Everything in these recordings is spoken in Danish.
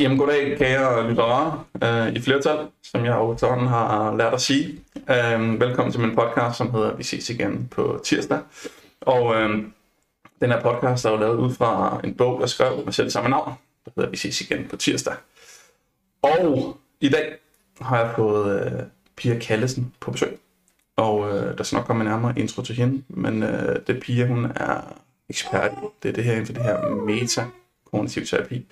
Jamen goddag, kære lyttere øh, i flertal, som jeg jo efterhånden har lært at sige. Øh, velkommen til min podcast, som hedder Vi ses igen på tirsdag. Og øh, den her podcast er jo lavet ud fra en bog, der skrev med selv samme navn, der hedder Vi ses igen på tirsdag. Og i dag har jeg fået øh, Pia Kallesen på besøg. Og øh, der skal nok komme en nærmere intro til hende, men øh, det Pia, hun er ekspert i. Det er det her inden for det her meta-kognitiv terapi.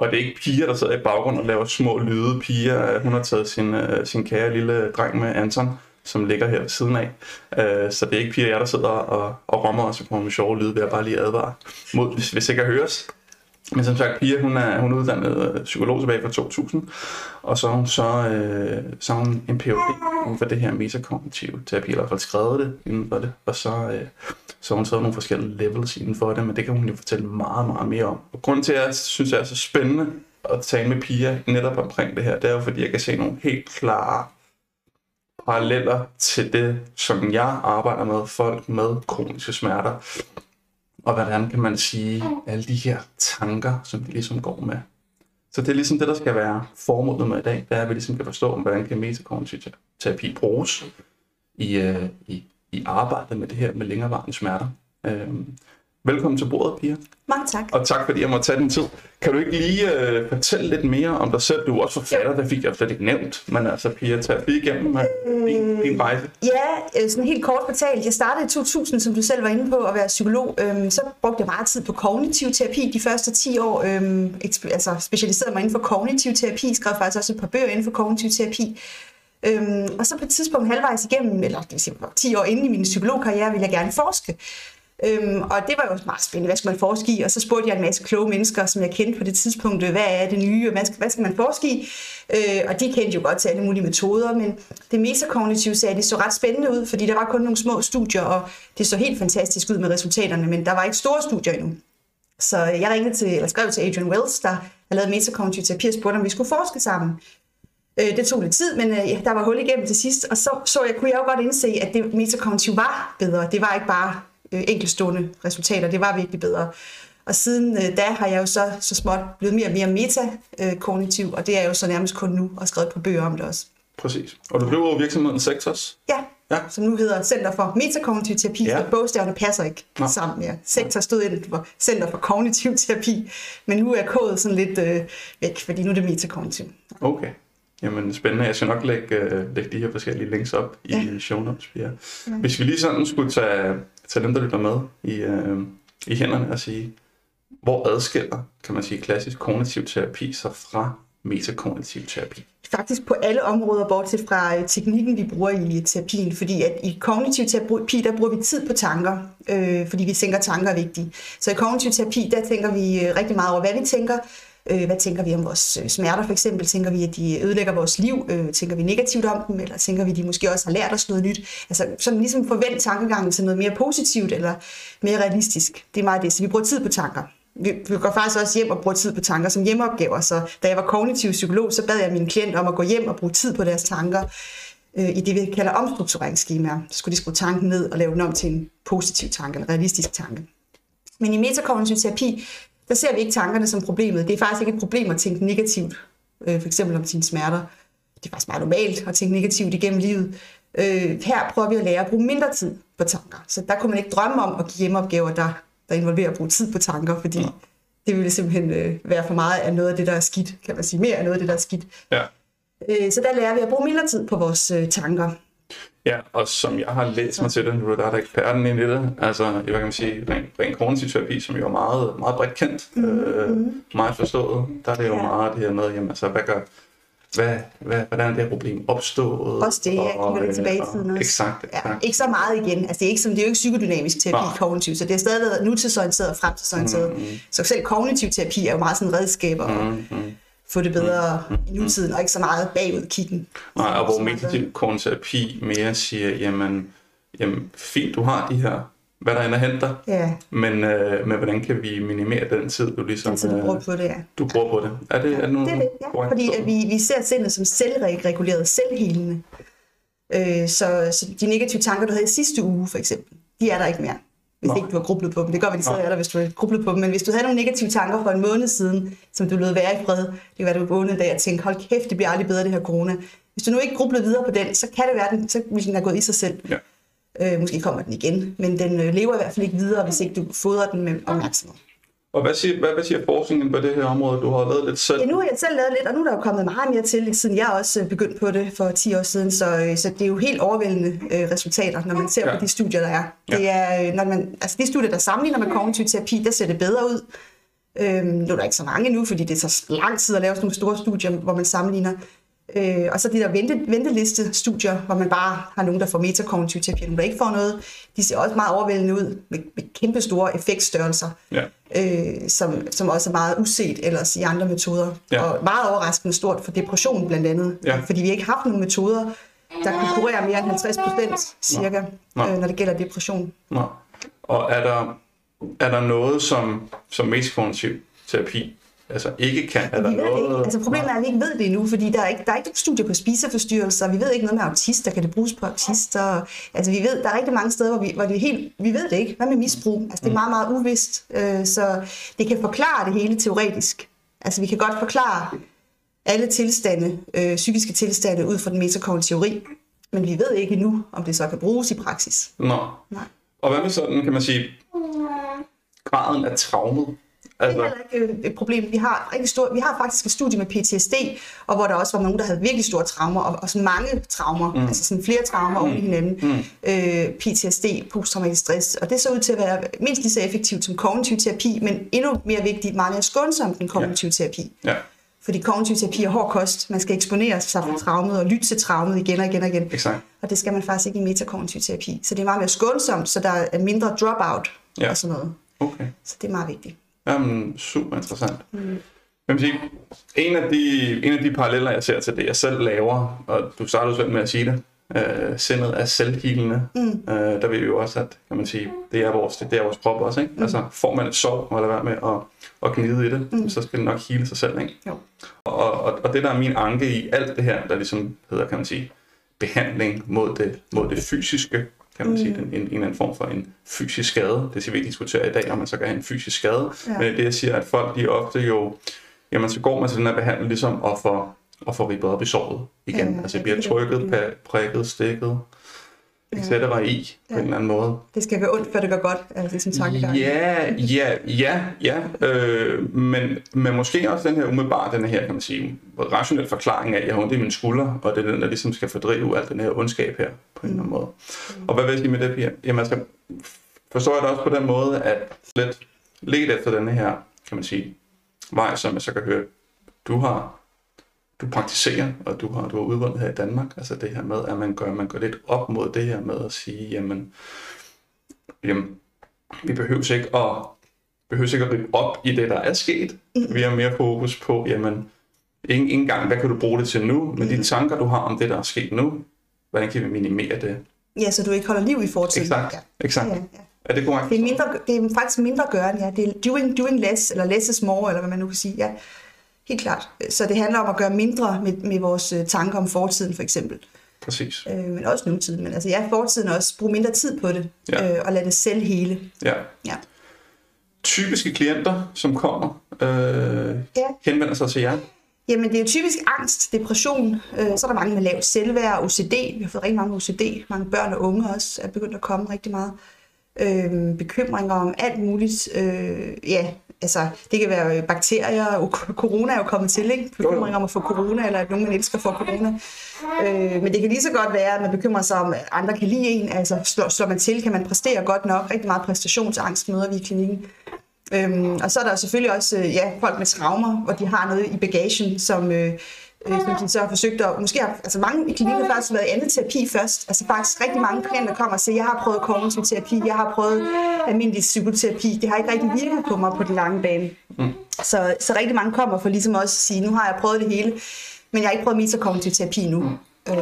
Og det er ikke piger, der sidder i baggrunden og laver små lyde. Piger, øh, hun har taget sin, uh, sin kære lille dreng med Anton, som ligger her ved siden af. Uh, så det er ikke piger, jeg der sidder og, og rommer og så kommer med sjove lyde, vil jeg bare lige advare mod, hvis, hvis ikke jeg høres. Men som sagt, Pia, hun er, hun er uddannet øh, psykolog tilbage fra 2000, og så hun så, øh, så er hun en Ph.D. inden for det her metakognitive terapi, eller i hvert fald skrevet det inden for det, og så, øh, så har hun taget nogle forskellige levels inden for det, men det kan hun jo fortælle meget, meget mere om. Og grunden til, at jeg synes, det er så spændende at tale med Pia netop omkring det her, det er jo, fordi jeg kan se nogle helt klare paralleller til det, som jeg arbejder med, folk med kroniske smerter og hvordan kan man sige, alle de her tanker, som vi ligesom går med. Så det er ligesom det, der skal være formålet med i dag, det er, at vi ligesom kan forstå, hvordan kan metakognitiv terapi bruges i, øh, i, i arbejdet med det her med længerevarende smerter. Øh, Velkommen til bordet, Pia. Mange tak. Og tak, fordi jeg må tage din tid. Kan du ikke lige uh, fortælle lidt mere om dig selv? Du er også forfatter, det fik jeg slet ikke nævnt. Men altså, Pia, tag lige igennem uh, din, din rejse. Ja, øh, sådan helt kort fortalt. Jeg startede i 2000, som du selv var inde på, at være psykolog. Øhm, så brugte jeg meget tid på kognitiv terapi de første 10 år. Øhm, altså specialiserede mig inden for kognitiv terapi. Skrev faktisk også et par bøger inden for kognitiv terapi. Øhm, og så på et tidspunkt halvvejs igennem, eller det vil sige, 10 år inde i min psykologkarriere, ville jeg gerne forske. Øhm, og det var jo meget spændende, hvad skal man forske i? Og så spurgte jeg en masse kloge mennesker, som jeg kendte på det tidspunkt, øh, hvad er det nye, og hvad skal, hvad skal man forske i? Øh, og de kendte jo godt til alle mulige metoder, men det metakognitive sagde, det så ret spændende ud, fordi der var kun nogle små studier, og det så helt fantastisk ud med resultaterne, men der var ikke store studier endnu. Så øh, jeg ringede til, eller skrev til Adrian Wells, der har lavet metakognitiv terapi, og spurgte, om vi skulle forske sammen. Øh, det tog lidt tid, men øh, der var hul igennem til sidst, og så, så jeg, kunne jeg jo godt indse, at det metakognitiv var bedre. Det var ikke bare øh, enkeltstående resultater. Det var virkelig bedre. Og siden øh, da har jeg jo så, så småt blevet mere og mere metakognitiv, og det er jo så nærmest kun nu, og skrevet på bøger om det også. Præcis. Og du blev over virksomheden Sektors? Ja, ja, som nu hedder Center for Metakognitiv Terapi, ja. så bogstaverne passer ikke Nå. sammen mere. Sektor stod ind for Center for Kognitiv Terapi, men nu er kodet sådan lidt øh, væk, fordi nu er det metakognitiv. Okay. Jamen spændende. Jeg skal nok lægge, øh, lægge de her forskellige links op i ja. show notes. Ja. Hvis vi lige sådan skulle tage tage dem, der lytter med i, øh, i hænderne og sige, hvor adskiller, kan man sige, klassisk kognitiv terapi sig fra metakognitiv terapi? Faktisk på alle områder, bortset fra øh, teknikken, vi bruger i terapien, fordi at i kognitiv terapi, der bruger vi tid på tanker, øh, fordi vi tænker, at tanker er vigtige. Så i kognitiv terapi, der tænker vi øh, rigtig meget over, hvad vi tænker, Øh, hvad tænker vi om vores øh, smerter for eksempel? Tænker vi, at de ødelægger vores liv? Øh, tænker vi negativt om dem? Eller tænker vi, at de måske også har lært os noget nyt? Altså sådan ligesom forvent tankegangen til noget mere positivt eller mere realistisk. Det er meget det. Så vi bruger tid på tanker. Vi, vi går faktisk også hjem og bruger tid på tanker som hjemmeopgaver. Så da jeg var kognitiv psykolog, så bad jeg mine klienter om at gå hjem og bruge tid på deres tanker øh, i det, vi kalder omstruktureringsskemaer. Så skulle de skrue tanken ned og lave den om til en positiv tanke, en realistisk tanke. Men i metakognitiv terapi, der ser vi ikke tankerne som problemet. Det er faktisk ikke et problem at tænke negativt, øh, for eksempel om sine smerter. Det er faktisk meget normalt at tænke negativt igennem livet. Øh, her prøver vi at lære at bruge mindre tid på tanker. Så der kunne man ikke drømme om at give hjemmeopgaver, der, der involverer at bruge tid på tanker, fordi ja. det ville simpelthen øh, være for meget af noget af det, der er skidt, kan man sige. Mere af noget af det, der er skidt. Ja. Øh, så der lærer vi at bruge mindre tid på vores øh, tanker. Ja, og som jeg har læst mig til det, nu der er der eksperten ind i det, altså, hvad kan man sige, ren, ren kognitiv terapi, som jo er meget, meget bredt kendt, mm-hmm. øh, meget forstået, der er det jo ja. meget det her med, jamen, altså, hvad gør, hvad, hvad, hvordan er det her problem opstået? Også det, jeg kigger lidt tilbage i tiden også. Exakt, exakt. Ja, ikke så meget igen. Altså, det, er ikke, som, det er jo ikke psykodynamisk terapi Nej. kognitiv, så det er stadig nutidsorienteret og fremtidsorienteret. Mm-hmm. Så selv kognitiv terapi er jo meget sådan redskaber. Mm-hmm få det bedre mm, mm, i nutiden, og ikke så meget bagud kiggen. Nej, og hvor meditativ terapi mere siger, jamen, jamen, fint, du har de her, hvad der end er henter, ja. men, øh, men hvordan kan vi minimere den tid, du ligesom... Den tid, du bruger på det, ja. Du bruger på det. Er det, ja, er det, det, er det ja. Fordi at vi, vi ser sindet som selvreguleret, selvhelende. Øh, så, så de negative tanker, du havde i sidste uge, for eksempel, de er der ikke mere. Hvis Nå. ikke du har grublet på dem. Det gør, hvad de sidder der, hvis du har grublet på dem. Men hvis du havde nogle negative tanker for en måned siden, som du lød være i fred, det kan være, du vågnede en dag og tænkte, hold kæft, det bliver aldrig bedre, det her corona. Hvis du nu ikke grubler videre på den, så kan det være, den, så vil den have gået i sig selv. Ja. Øh, måske kommer den igen, men den øh, lever i hvert fald ikke videre, hvis ikke du fodrer den med opmærksomhed. Og hvad siger, hvad, hvad siger forskningen på det her område? Du har lavet lidt selv. Ja, nu har jeg selv lavet lidt, og nu er der jo kommet meget mere til, siden jeg også øh, begyndte på det for 10 år siden, så, øh, så det er jo helt overvældende øh, resultater, når man ser Ja. på de studier, der er. Ja. Det er, øh, når man, altså de studier, der sammenligner med kognitiv terapi, der ser det bedre ud. Øhm, nu er der ikke så mange nu, fordi det tager så lang tid at lave sådan nogle store studier, hvor man sammenligner. Øh, og så de der vente, venteliste-studier, hvor man bare har nogen, der får metakognitiv terapi, og nogen, der ikke får noget. De ser også meget overvældende ud, med, med kæmpe store effektstørrelser Ja. øh, som, som også er meget uset ellers i andre metoder. Ja. Og meget overraskende stort for depression blandt andet. Ja. Fordi vi ikke har haft nogle metoder, der kan kurere mere end 50 procent cirka, Nå. øh, når det gælder depression. Nå. Og er der, er der noget, som, som metakognitiv terapi altså ikke kan? Er der noget, ikke. Altså problemet er, at vi ikke ved det endnu, fordi der er ikke, der er ikke studier på spiseforstyrrelser. Vi ved ikke noget med autister. Kan det bruges på autister? Altså vi ved, der er rigtig mange steder, hvor vi, hvor det er helt, vi ved det ikke. Hvad med misbrug? Altså det er meget, meget uvist. Øh, så det kan forklare det hele teoretisk. Altså vi kan godt forklare alle tilstande, øh, psykiske tilstande ud fra den metakognitive teori. Men vi ved ikke endnu, om det så kan bruges i praksis. Nå. Nej. Og hvad med sådan, kan man sige, graden af traumet? Det Altså, er heller ikke øh, et problem. Vi har, rigtig stor, vi har faktisk et studie med PTSD, og hvor der også var nogen, der havde virkelig store traumer, og, og sådan mange traumer, mm. altså sådan flere traumer mm. oven i hinanden. Mm. Øh, PTSD, posttraumatisk stress, og det så ud til at være mindst lige så effektivt som kognitiv terapi, men endnu mere vigtigt, meget mere skånsomt end kognitiv terapi. ja, Fordi kognitiv terapi er hård kost. Man skal eksponere sig for traumet og lytte til traumet igen og igen og igen. exakt. Og det skal man faktisk ikke i metakognitiv terapi. Så det er meget mere skånsomt, så der er mindre dropout Ja. og sådan noget. Okay. Så det er meget vigtigt. Jamen, super interessant. Mm. Vil sige, en af, de, en af de paralleller, jeg ser til det, jeg selv laver, og du startede selv med at sige det, øh, sindet er selvhilende. Mm. Øh, der ved vi jo også, at kan man sige, det er vores, det er vores krop også. Ikke? Mm. Altså, får man et sår, og lade være med at, at gnide i det, mm. så skal det nok hele sig selv. Ikke? Jo. Og, og, og det, der er min anke i alt det her, der ligesom hedder, kan man sige, behandling mod det, mod det fysiske, kan man mm. sige, en, en, en eller anden form for en fysisk skade. Det skal vi ikke diskutere i dag, om man så kan have en fysisk skade. Ja. Men det, jeg siger, at folk, de ofte jo, jamen så går man til den her behandling ligesom at få, at få ribbet op i såret igen. Ja, altså bliver er trykket, prikket, stikket, etc. i på en eller anden måde. Det skal gøre ondt, før det gør godt, det som tankegang. Ja, ja, ja, ja. Øh, men, men måske også den her umiddelbare, den her, kan man sige, rationel forklaring af, at jeg har ondt i mine skuldre, og det er den, der ligesom skal fordrive al den her ondskab her, på en eller anden måde. Og hvad vil jeg sige med det, Pia? Jamen altså, forstår jeg det også på den måde, at lidt let efter den her, kan man sige, vej, som jeg så kan høre, du har du praktiserer, og du har, du har udvundet her i Danmark, altså det her med, at man gør, man går lidt op mod det her med at sige, jamen, jamen vi behøver ikke at, behøver ikke at rippe op i det, der er sket. Vi har mere fokus på, jamen, ikke, ikke engang, hvad kan du bruge det til nu, men de tanker, du har om det, der er sket nu, hvordan kan vi minimere det? Ja, så du ikke holder liv i fortiden. Exakt, Ja. exakt. Ja, ja. Er det korrekt? Det er, mindre, det er faktisk mindre gørende, ja. Det er doing, doing less, eller less is more, eller hvad man nu kan sige. Ja, helt klart. Så det handler om at gøre mindre med, med vores øh, tanker om fortiden, for eksempel. Præcis. Øh, men også nutiden. Men altså, ja, fortiden også. Brug mindre tid på det, Ja. øh, og lad det selv hele. Ja. Ja. Typiske klienter, som kommer, øh, Ja. henvender sig til jer. Jamen, det er jo typisk angst, depression. Øh, så er der mange med lavt selvværd, OCD. Vi har fået rigtig mange OCD. Mange børn og unge også er begyndt at komme rigtig meget. Øh, bekymringer om alt muligt. Øh, ja, altså, det kan være øh, bakterier. og Corona er jo kommet til, ikke? Bekymring om at få corona, eller at nogen, man elsker, får corona. Øh, men det kan lige så godt være, at man bekymrer sig om, at andre kan lide en. Altså, slår, slår man til, kan man præstere godt nok? Rigtig meget præstationsangst møder vi i klinikken. Øhm, og så er der selvfølgelig også øh, ja, folk med traumer, hvor de har noget i bagagen, som, øh, øh, som de så har forsøgt at... Måske har, altså mange i klinikken har faktisk været i andet terapi først. Altså faktisk rigtig mange klienter kommer og siger, jeg har prøvet kognitiv terapi, jeg har prøvet almindelig psykoterapi. Det har ikke rigtig virket på mig på den lange bane. Mm. Så, så rigtig mange kommer for ligesom også at sige, nu har jeg prøvet det hele, men jeg har ikke prøvet metakognitiv terapi nu. Mm. Øh,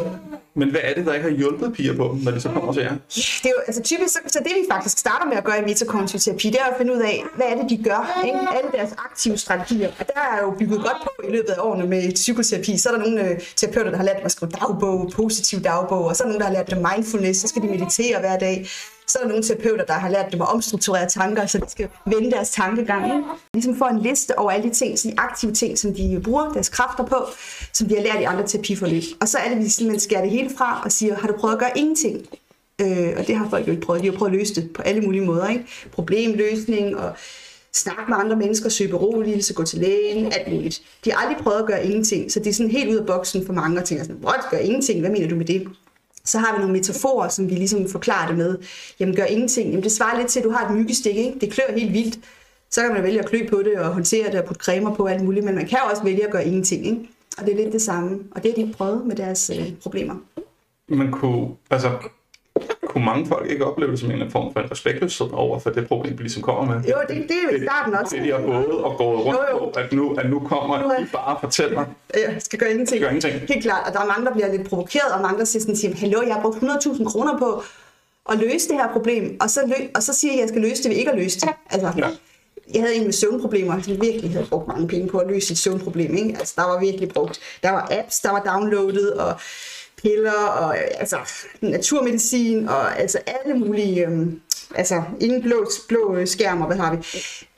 Men hvad er det, der ikke har hjulpet piger på når de så kommer til jer? det er jo, altså typisk, så, så det vi faktisk starter med at gøre i metakognitiv terapi, det er at finde ud af, hvad er det, de gør, ikke? alle deres aktive strategier. Og der er jo bygget godt på i løbet af årene med psykoterapi. Så er der nogle øh, terapeuter, der har lært dem at skrive dagbog, positiv dagbog, og så er der nogle, der har lært dem mindfulness, så skal de meditere hver dag. Så er der nogle terapeuter, der har lært dem at omstrukturere tanker, så de skal vende deres tankegang. Ikke? Ligesom få en liste over alle de ting, de aktive ting, som de bruger deres kræfter på, som de har lært i andre terapiforløb. Og så er det, at vi simpelthen skærer det hele fra og siger, har du prøvet at gøre ingenting? Øh, og det har folk jo ikke prøvet. De har prøvet at løse det på alle mulige måder. Ikke? Problemløsning og snakke med andre mennesker, søge beroligelse, gå til lægen, alt muligt. De har aldrig prøvet at gøre ingenting, så det er sådan helt ud af boksen for mange og tænker sådan, what, gør ingenting, hvad mener du med det? Så har vi nogle metaforer, som vi ligesom forklarer det med. Jamen gør ingenting. Jamen det svarer lidt til, at du har et myggestik, ikke? Det klør helt vildt. Så kan man vælge at klø på det og håndtere det og putte cremer på alt muligt, men man kan også vælge at gøre ingenting, ikke? Og det er lidt det samme. Og det har de prøvet med deres øh, problemer. Man kunne, altså, kunne mange folk ikke opleve det som en eller anden form for en respektløshed over for det problem, vi ligesom kommer med? Jo, det, det er jo i starten også. Det, de har gået og gået rundt Jo, jo. på, at nu, at nu kommer Nu er- I bare og fortæller. Jeg skal gøre ingenting. Gør ingenting. Helt klart. Og der er mange, der bliver lidt provokeret, og mange, der siger sådan, hallo, jeg har brugt 100.000 kroner på at løse det her problem, og så, lø- og så siger jeg, at jeg skal løse det ved ikke at løse det. Altså, Ja. Jeg havde en med søvnproblemer, som virkelig havde brugt mange penge på at løse sit søvnproblem. Ikke? Altså, der var virkelig brugt. Der var apps, der var downloadet, og piller, og øh, altså, naturmedicin, og altså alle mulige... øh, altså, ingen blå, blå øh, skærmer, hvad har vi?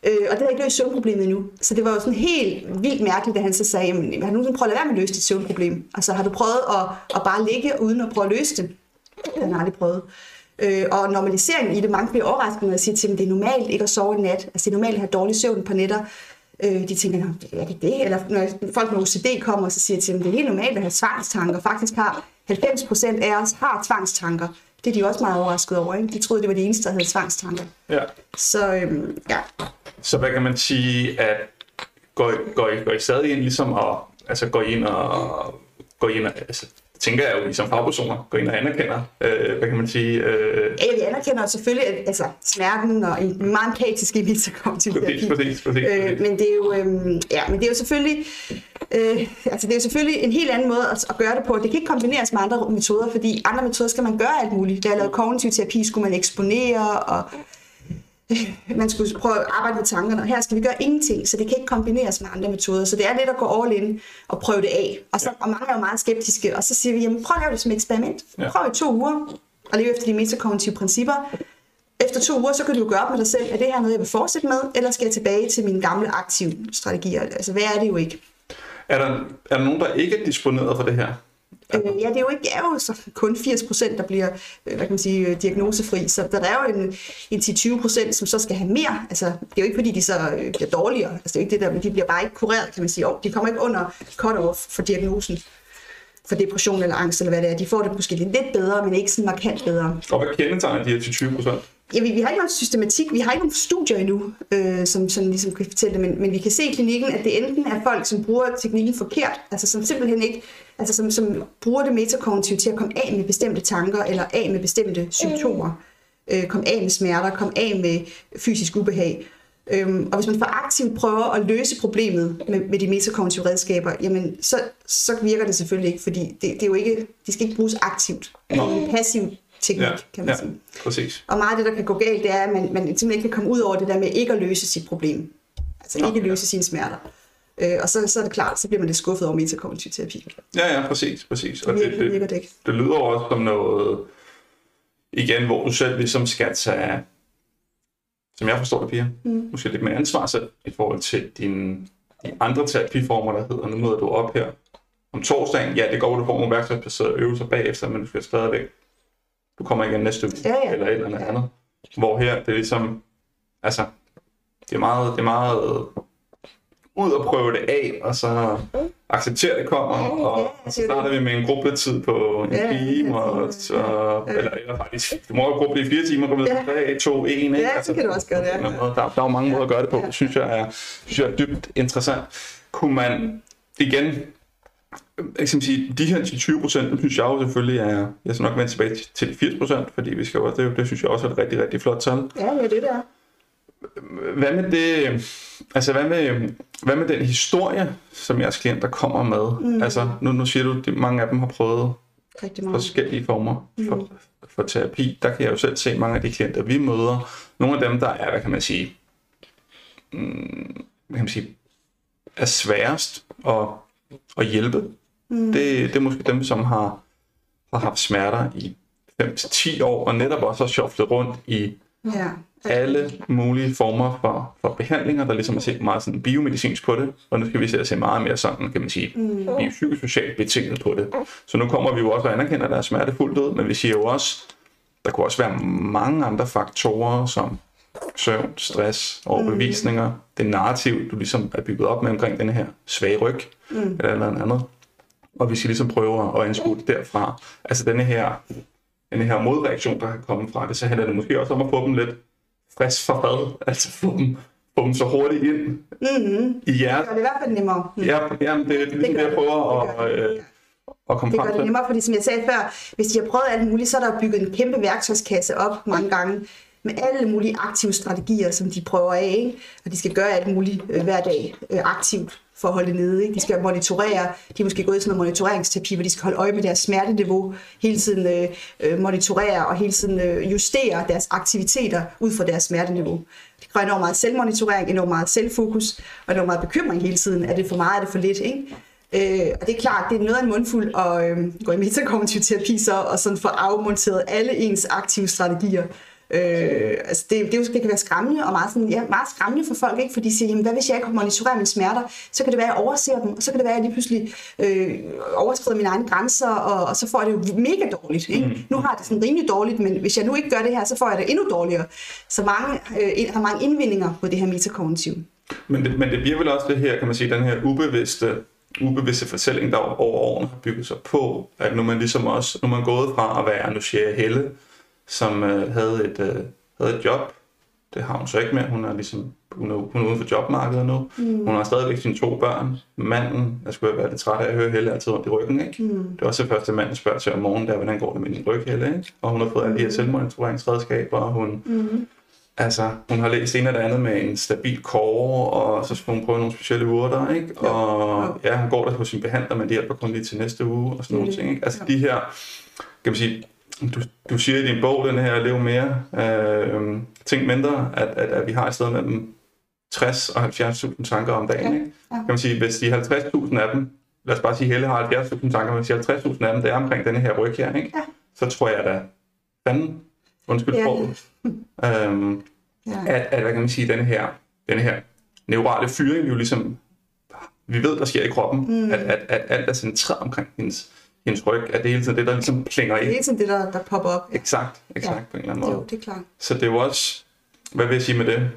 Øh, og det har ikke løst søvnproblemet endnu. Så det var jo sådan helt vildt mærkeligt, da han så sagde, jamen, har du nogensinde prøvet at lade være med at løse dit søvnproblem? Altså, har du prøvet at, at bare ligge uden at prøve at løse det? Han har aldrig prøvet. Øh, og normaliseringen i det, mange bliver overrasket, når jeg siger til dem, det er normalt ikke at sove i nat. Altså det er normalt at have dårlig søvn på nætter. Øh, de tænker, "Nå, er det det? Eller når folk med OCD kommer, så siger jeg til dem, det er helt normalt at have tvangstanker. Faktisk har 90 procent af os har tvangstanker. Det er de også meget overrasket over. Ikke? De troede, det var de eneste, der havde tvangstanker. Ja. Så øhm, ja, Så hvad kan man sige, at går, I- går, I, går I stadig ind ligesom og, altså går I ind og, går I ind og, altså, tænker jeg jo, I som fagpersoner går ind og anerkender, øh, hvad kan man sige, øh, Ja, vi anerkender selvfølgelig at, altså, smerten og en meget empatisk i metakognitiv præcis, terapi. præcis, præcis, Øh, præcis. men det er jo, øhm, ja, men det er jo selvfølgelig, øh, altså det er jo selvfølgelig en helt anden måde at, at gøre det på. Det kan ikke kombineres med andre metoder, fordi andre metoder skal man gøre alt muligt. Da jeg lavede kognitiv terapi, skulle man eksponere, og øh, man skulle prøve at arbejde med tankerne, og her skal vi gøre ingenting, så det kan ikke kombineres med andre metoder. Så det er lidt at gå all in og prøve det af. Og, så, og mange er jo meget skeptiske, og så siger vi, jamen prøv at lave det som eksperiment. Ja. Prøv i to uger og leve efter de metakognitive principper. Efter to uger, så kan du jo gøre op med dig selv, er det her noget, jeg vil fortsætte med, eller skal jeg tilbage til mine gamle aktive strategier? Altså, hvad er det jo ikke? Er der, er der nogen, der ikke er disponeret for det her? Øh, ja, det er jo ikke det er jo så kun 80 procent, der bliver øh, hvad kan man sige, øh, diagnosefri, så der er jo en, en 10-20 procent, som så skal have mere. Altså, det er jo ikke, fordi de så øh, bliver dårligere. Altså, det er jo ikke det der, men de bliver bare ikke kureret, kan man sige. Og de kommer ikke under cut-off for diagnosen for depression eller angst, eller hvad det er. De får det måske lidt bedre, men ikke sådan markant bedre. Og hvad kendetegner de her til 20 procent? Ja, vi, vi har ikke nogen systematik, vi har ikke nogen studier endnu, øh, som sådan ligesom kan fortælle det, men, men vi kan se i klinikken, at det enten er folk, som bruger teknikken forkert, altså som simpelthen ikke, altså som, som bruger det metakognitive til at komme af med bestemte tanker, eller af med bestemte symptomer, øh, komme af med smerter, komme af med fysisk ubehag. Øhm, og hvis man for aktivt prøver at løse problemet med, med de metakognitive redskaber, jamen så, så virker det selvfølgelig ikke, fordi det, det er jo ikke, de skal ikke bruges aktivt. Det er en passiv teknik, Ja, kan man ja, sige. præcis. Og meget af det, der kan gå galt, det er, at man, man simpelthen ikke kan komme ud over det der med ikke at løse sit problem. Altså ikke ja. løse sine smerter. Øh, og så, så er det klart, så bliver man lidt skuffet over metakognitiv terapi. Ja, ja, præcis, præcis. Og Det det, virker, det det lyder også som noget, igen, hvor du selv ligesom skal tage, som jeg forstår det, Pia, mm. måske lidt mere ansvar selv i forhold til dine de andre terapiformer, der hedder, nu møder du op her om torsdagen. Ja, det går, du får nogle værktøjsbaserede øvelser bagefter, men du skal stadigvæk, du kommer igen næste uge, Ja, ja. eller et eller andet andet. Hvor her, det er ligesom, altså, det er meget, det er meget ud og prøve det af, og så acceptere, det kommer, og så starter vi med en gruppetid på en Ja, ja, time, og ja, så, eller, eller faktisk, du må jo gruppe i fire timer, gå videre på 3, 2, 1, ikke? Ja, så kan du også gøre ja. Der, der er jo mange måder at gøre det på, det synes jeg er, synes jeg er dybt interessant. Kunne man, igen, jeg skal sige, de her 20 procent, synes jeg jo selvfølgelig er, jeg skal nok vende tilbage til- til de 80 procent, fordi vi skal jo, det, det synes jeg også er et rigtig, rigtig flot tal. Ja, det er det der. Hvad med det, altså hvad med, hvad med den historie, som jeres klienter kommer med? Mm. Altså, nu, nu siger du, at mange af dem har prøvet Rigtig meget. forskellige former for, for terapi. Der kan jeg jo selv se mange af de klienter, vi møder. Nogle af dem, der er, hvad kan man sige, mm, hvad kan man sige, er sværest at, at hjælpe. Mm. Det, det er måske dem, som har, har haft smerter i 5-10 år, og netop også har shufflet rundt i Ja. alle mulige former for, for behandlinger, der ligesom er set meget sådan biomedicinsk på det, og nu skal vi se at se meget mere sådan, kan man sige, mm. biopsykosocialt betinget på det. Så nu kommer vi jo også og anerkender, at der er smertefuldt ud, men vi siger jo også, der kunne også være mange andre faktorer, som søvn, stress, overbevisninger, mm. det narrativ, du ligesom er bygget op med omkring den her svage ryg, mm. eller noget andet. Og vi skal ligesom prøve at anskue det derfra. Altså denne her, denne her modreaktion, der kan komme fra det, så handler det måske også om at få dem lidt frisk for fad, altså få dem, få dem så hurtigt ind Mm-hmm. i Det hjertet. gør det i hvert fald nemmere. Mm. Ja, jamen, det, det er ligesom det, gør jeg det. prøver Det at, det. øh, at komme Det gør det nemmere, fordi som jeg sagde før, hvis de har prøvet alt muligt, så er der bygget en kæmpe værktøjskasse op mange gange med alle mulige aktive strategier, som de prøver af, ikke? og de skal gøre alt muligt øh, hver dag øh, aktivt for at holde det nede. Ikke? De skal monitorere, de er måske gået i sådan noget monitoreringsterapi, hvor de skal holde øje med deres smerteniveau, hele tiden øh, øh, monitorere og hele tiden øh, justere deres aktiviteter ud fra deres smerteniveau. Det kræver enormt meget selvmonitorering, enormt meget selvfokus og enormt meget bekymring hele tiden. Er det for meget, er det for lidt? Ikke? Øh, og det er klart, det er noget af en mundfuld at øh, gå i metakognitiv terapi så, og sådan få afmonteret alle ens aktive strategier. Øh, altså det, det, er det kan være skræmmende og meget, sådan, ja, meget skræmmende for folk, ikke? fordi de siger, jamen, hvad hvis jeg ikke monitorerer mine smerter? Så kan det være, at jeg overser dem, og så kan det være, at jeg lige pludselig øh, overskrider mine egne grænser, og, og så får jeg det jo mega dårligt. Ikke? Mm. Nu har jeg det sådan rimelig dårligt, men hvis jeg nu ikke gør det her, så får jeg det endnu dårligere. Så mange øh, har mange indvindinger på det her metakognitiv. Men det, men det bliver vel også det her, kan man sige, den her ubevidste, ubevidste fortælling, der over årene har bygget sig på, at nu er man ligesom også, nu er man gået fra at være, nu siger jeg Helle, som øh, havde, et, øh, havde et job, det har hun så ikke mere, hun er ligesom, hun er, hun er uden for jobmarkedet nu, mm. hun har stadigvæk sine to børn, manden, jeg skulle være lidt træt af at høre Helle altid rundt i ryggen, ikke? Mm. Det var også det første, manden spørger til om morgenen, der hvordan går det med din ryg, Helle, ikke? Og hun har fået alle de her selvmonitoreringsredskaber, og hun, Mm. Altså, hun har læst en det andet med en stabil kåre, og så skal hun prøve nogle specielle urter, ikke? Ja. Og ja, hun går der hos sin behandler, men det hjælper kun lige til næste uge, og sådan nogle Det er ting, ikke? Altså, Ja. de her, kan man sige, du, du siger i din bog, den her Lev mere, øh, tænk mindre, at, at, at vi har et sted mellem 60 og 70.000 tanker om dagen, Ja. ikke? Ja. Kan man sige, hvis de 50.000 af dem, lad os bare sige, Helle har 70.000 tanker, men hvis de 50.000 af dem, det er omkring denne her ryg her, ikke? Ja. Så tror jeg da, fanden, undskyld Ja. sproget, øhm, Ja. at, at hvad kan man sige, den her, den her neurale fyring jo ligesom, vi ved, der sker i kroppen, mm. at, at, at alt er centreret omkring hendes, hendes ryg, at det hele tiden det, der ligesom klinger Det er ind. hele tiden det, der, der popper op. Eksakt, eksakt Ja. på en eller anden måde. Jo, det er klart. Så det er jo også, hvad vil jeg sige med det?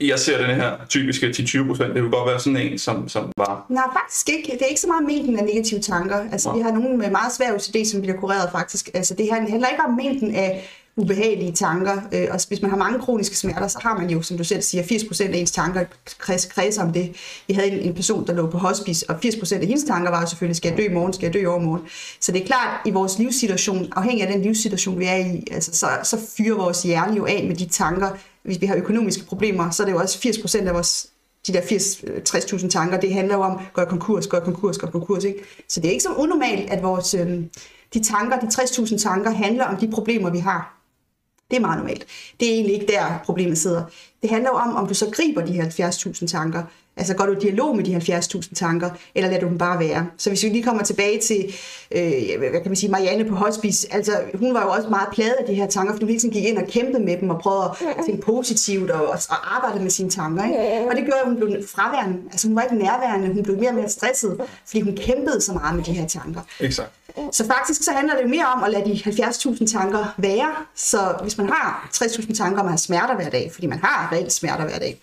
Jeg ser den her typiske 10-20 procent, det vil godt være sådan en, som, som var, Nej, faktisk ikke. Det er ikke så meget mængden af negative tanker. Altså, Nå. vi har nogen med meget svær OCD, som bliver kureret faktisk. Altså, det her handler ikke om mængden af ubehagelige tanker. Øh, og hvis man har mange kroniske smerter, så har man jo, som du selv siger, 80% af ens tanker kredser om det. Vi havde en, en person, der lå på hospice, og 80% af hendes tanker var jo selvfølgelig, skal jeg dø i morgen, skal jeg dø i overmorgen. Så det er klart, i vores livssituation, afhængig af den livssituation, vi er i, altså, så, så fyrer vores hjerne jo af med de tanker. Hvis vi har økonomiske problemer, så er det jo også 80% af vores de der 80-60.000 tanker, det handler jo om, går jeg konkurs, går jeg konkurs, går jeg konkurs, ikke? Så det er ikke så unormalt, at vores, øh, de tanker, de 60.000 tanker, handler om de problemer, vi har. Det er meget normalt. Det er egentlig ikke der, problemet sidder. Det handler jo om, om du så griber de her 70.000 tanker. Altså går du i dialog med de 70.000 tanker, eller lader du dem bare være? Så hvis vi lige kommer tilbage til, øh, hvad kan man sige, Marianne på hospice, altså hun var jo også meget plaget af de her tanker, fordi hun hele tiden gik ind og kæmpede med dem og prøvede at tænke positivt og, og, og arbejde med sine tanker. Ikke? Og det gjorde, at hun blev fraværende. Altså hun var ikke nærværende, hun blev mere og mere stresset, fordi hun kæmpede så meget med de her tanker. eksakt. Så faktisk så handler det jo mere om at lade de 70.000 tanker være. Så hvis man har 60.000 tanker om at have smerter hver dag, fordi man har reelt smerter hver dag,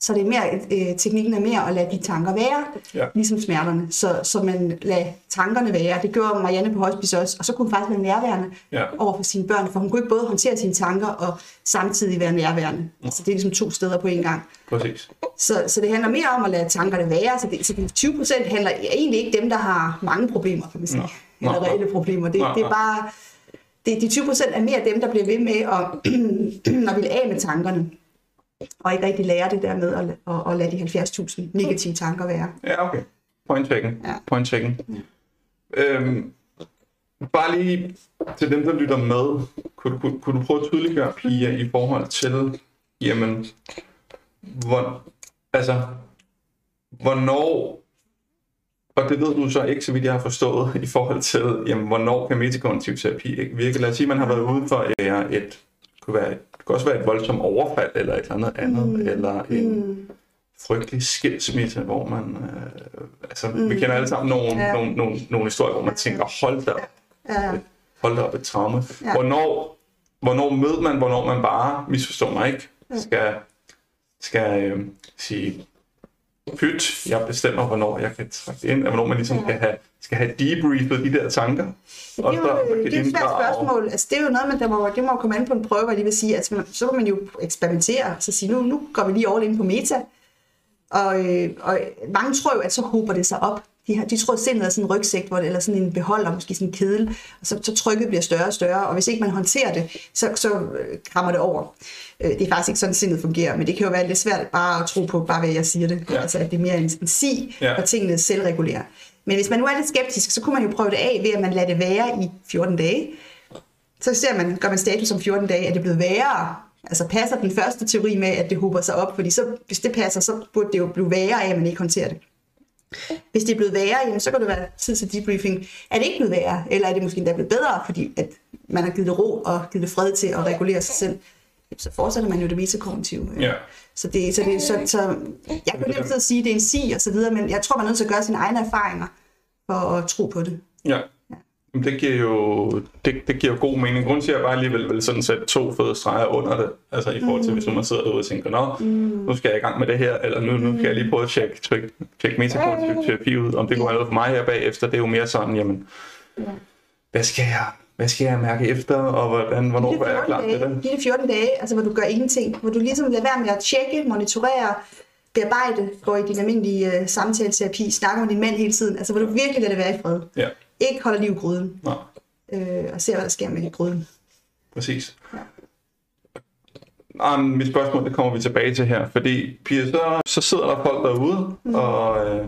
så det er mere, øh, teknikken er mere at lade de tanker være, Ja. ligesom smerterne. Så, så man lader tankerne være. Det gjorde Marianne på hospice også. Og så kunne hun faktisk være nærværende Ja. over for sine børn, for hun kunne ikke både håndtere sine tanker og samtidig være nærværende. Så det er ligesom to steder på en gang. Præcis. Så, så det handler mere om at lade tankerne være. Så, det, så de 20 procent handler egentlig ikke dem, der har mange problemer, kan man sige. Nå. Nå, Eller reelle problemer. Det, Nå, det er bare... Det, de 20 procent er mere dem, der bliver ved med at, at ville af med tankerne. Og ikke rigtig lære det der med at, at, at lade de 70.000 negative tanker være. Ja, okay. Point taken. Ja. Point taken. Øhm, bare lige til dem, der lytter med, kunne, du- kunne, kunne du prøve at tydeliggøre, Pia, i forhold til, jamen, hvor, altså, hvornår og det ved du så ikke, så vidt jeg har forstået, i forhold til, jamen, hvornår kan metakognitiv terapi ikke virke. Lad os sige, at man har været ude for et, kunne være et, det kunne også være et voldsomt overfald, eller et eller andet andet, mm. eller en mm. frygtelig skilsmisse, hvor man, øh, altså, mm. vi kender alle sammen nogle, ja. nogle, nogle, nogle historier, hvor man tænker, hold da op, ja. hold da op et traume. Ja. Hvornår, hvornår møder man, hvornår man bare, misforstår mig ikke, skal, skal øh, sige, pyt, jeg bestemmer, hvornår jeg kan trække ind, og hvornår man ligesom ja. skal have, skal have debriefet de der tanker. Det er, jo, det er et svært spørgsmål. Altså, det er jo noget, man, der må, det må komme an på en prøve, og det vil sige, at man, så kan man jo eksperimentere, så sige, nu, nu går vi lige all ind på meta, og, øh, og mange tror jo, at så hober det sig op. De, har, de tror, at sindet er sådan en rygsæk, hvor det, eller sådan en beholder, måske sådan en kedel, og så, så trykket bliver større og større, og hvis ikke man håndterer det, så, så øh, krammer det over. Øh, det er faktisk ikke sådan, sindet fungerer, men det kan jo være lidt svært bare at tro på, bare hvad jeg siger det. Ja. Altså, at det er mere en, en sig, ja. og tingene selvregulerer. Men hvis man nu er lidt skeptisk, så kunne man jo prøve det af ved, at man lader det være i 14 dage. Så ser man, gør man status om 14 dage, er det blevet værre? Altså passer den første teori med, at det hober sig op? Fordi så, hvis det passer, så burde det jo blive værre af, at man ikke håndterer det. Hvis det er blevet værre, jamen, så kan det være tid til debriefing. Er det ikke blevet værre, eller er det måske endda blevet bedre, fordi at man har givet det ro og givet det fred til at regulere sig selv? så fortsætter man jo det metakognitive. Ja. Så, det, så, det, så, så jeg kan nemt at sige, at det er en sig og så videre, men jeg tror, man er nødt til at gøre sine egne erfaringer for at tro på det. Ja. Ja. Det giver jo det, det giver jo god mening. Grunden til, at jeg bare alligevel vil sådan sætte to fede streger under det, altså i forhold til, mm. hvis man sidder derude og tænker, nå, mm. nu skal jeg i gang med det her, eller nu, nu kan jeg lige prøve at tjekke, tjekke, tjekke metakognitiv ud, om det går noget for mig her bagefter. Det er jo mere sådan, jamen, hvad skal jeg hvad skal jeg mærke efter, og hvordan, hvornår er jeg klar til det? De 14 dage, altså hvor du gør ingenting, hvor du ligesom lader være med at tjekke, monitorere, bearbejde, gå i din almindelige uh, samtaleterapi, snakke med din mand hele tiden, altså hvor du virkelig lader det være i fred. Ja. Ikke holder liv i gryden. Nej. Øh, og ser, hvad der sker med gryden. Præcis. Ja. Ah, mit spørgsmål, det kommer vi tilbage til her, fordi Pia, så, så sidder der folk derude, mm. og øh,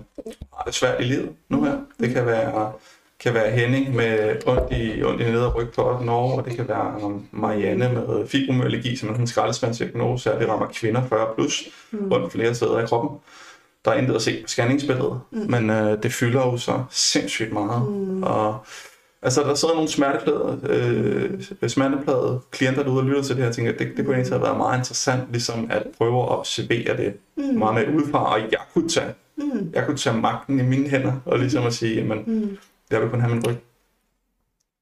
har det svært i livet nu her. Det kan være kan være Henning med ondt i, ondt i nede ryg på Norge, og det kan være Marianne med fibromyalgi, som er en skraldespandsdiagnose, og det rammer kvinder 40 plus, mm. rundt flere steder i kroppen. Der er intet at se på scanningsbilledet, mm. men øh, det fylder jo så sindssygt meget. Mm. Og, altså, der sidder nogle smerteplade, øh, smerteplade klienter derude og lytter til det her, og tænker, det, det kunne egentlig have været meget interessant, ligesom at prøve at observere det mm. meget mere udefra, og jeg kunne tage, mm. jeg kunne tage magten i mine hænder, og ligesom at sige, jamen, mm jeg vil kun have min ryg.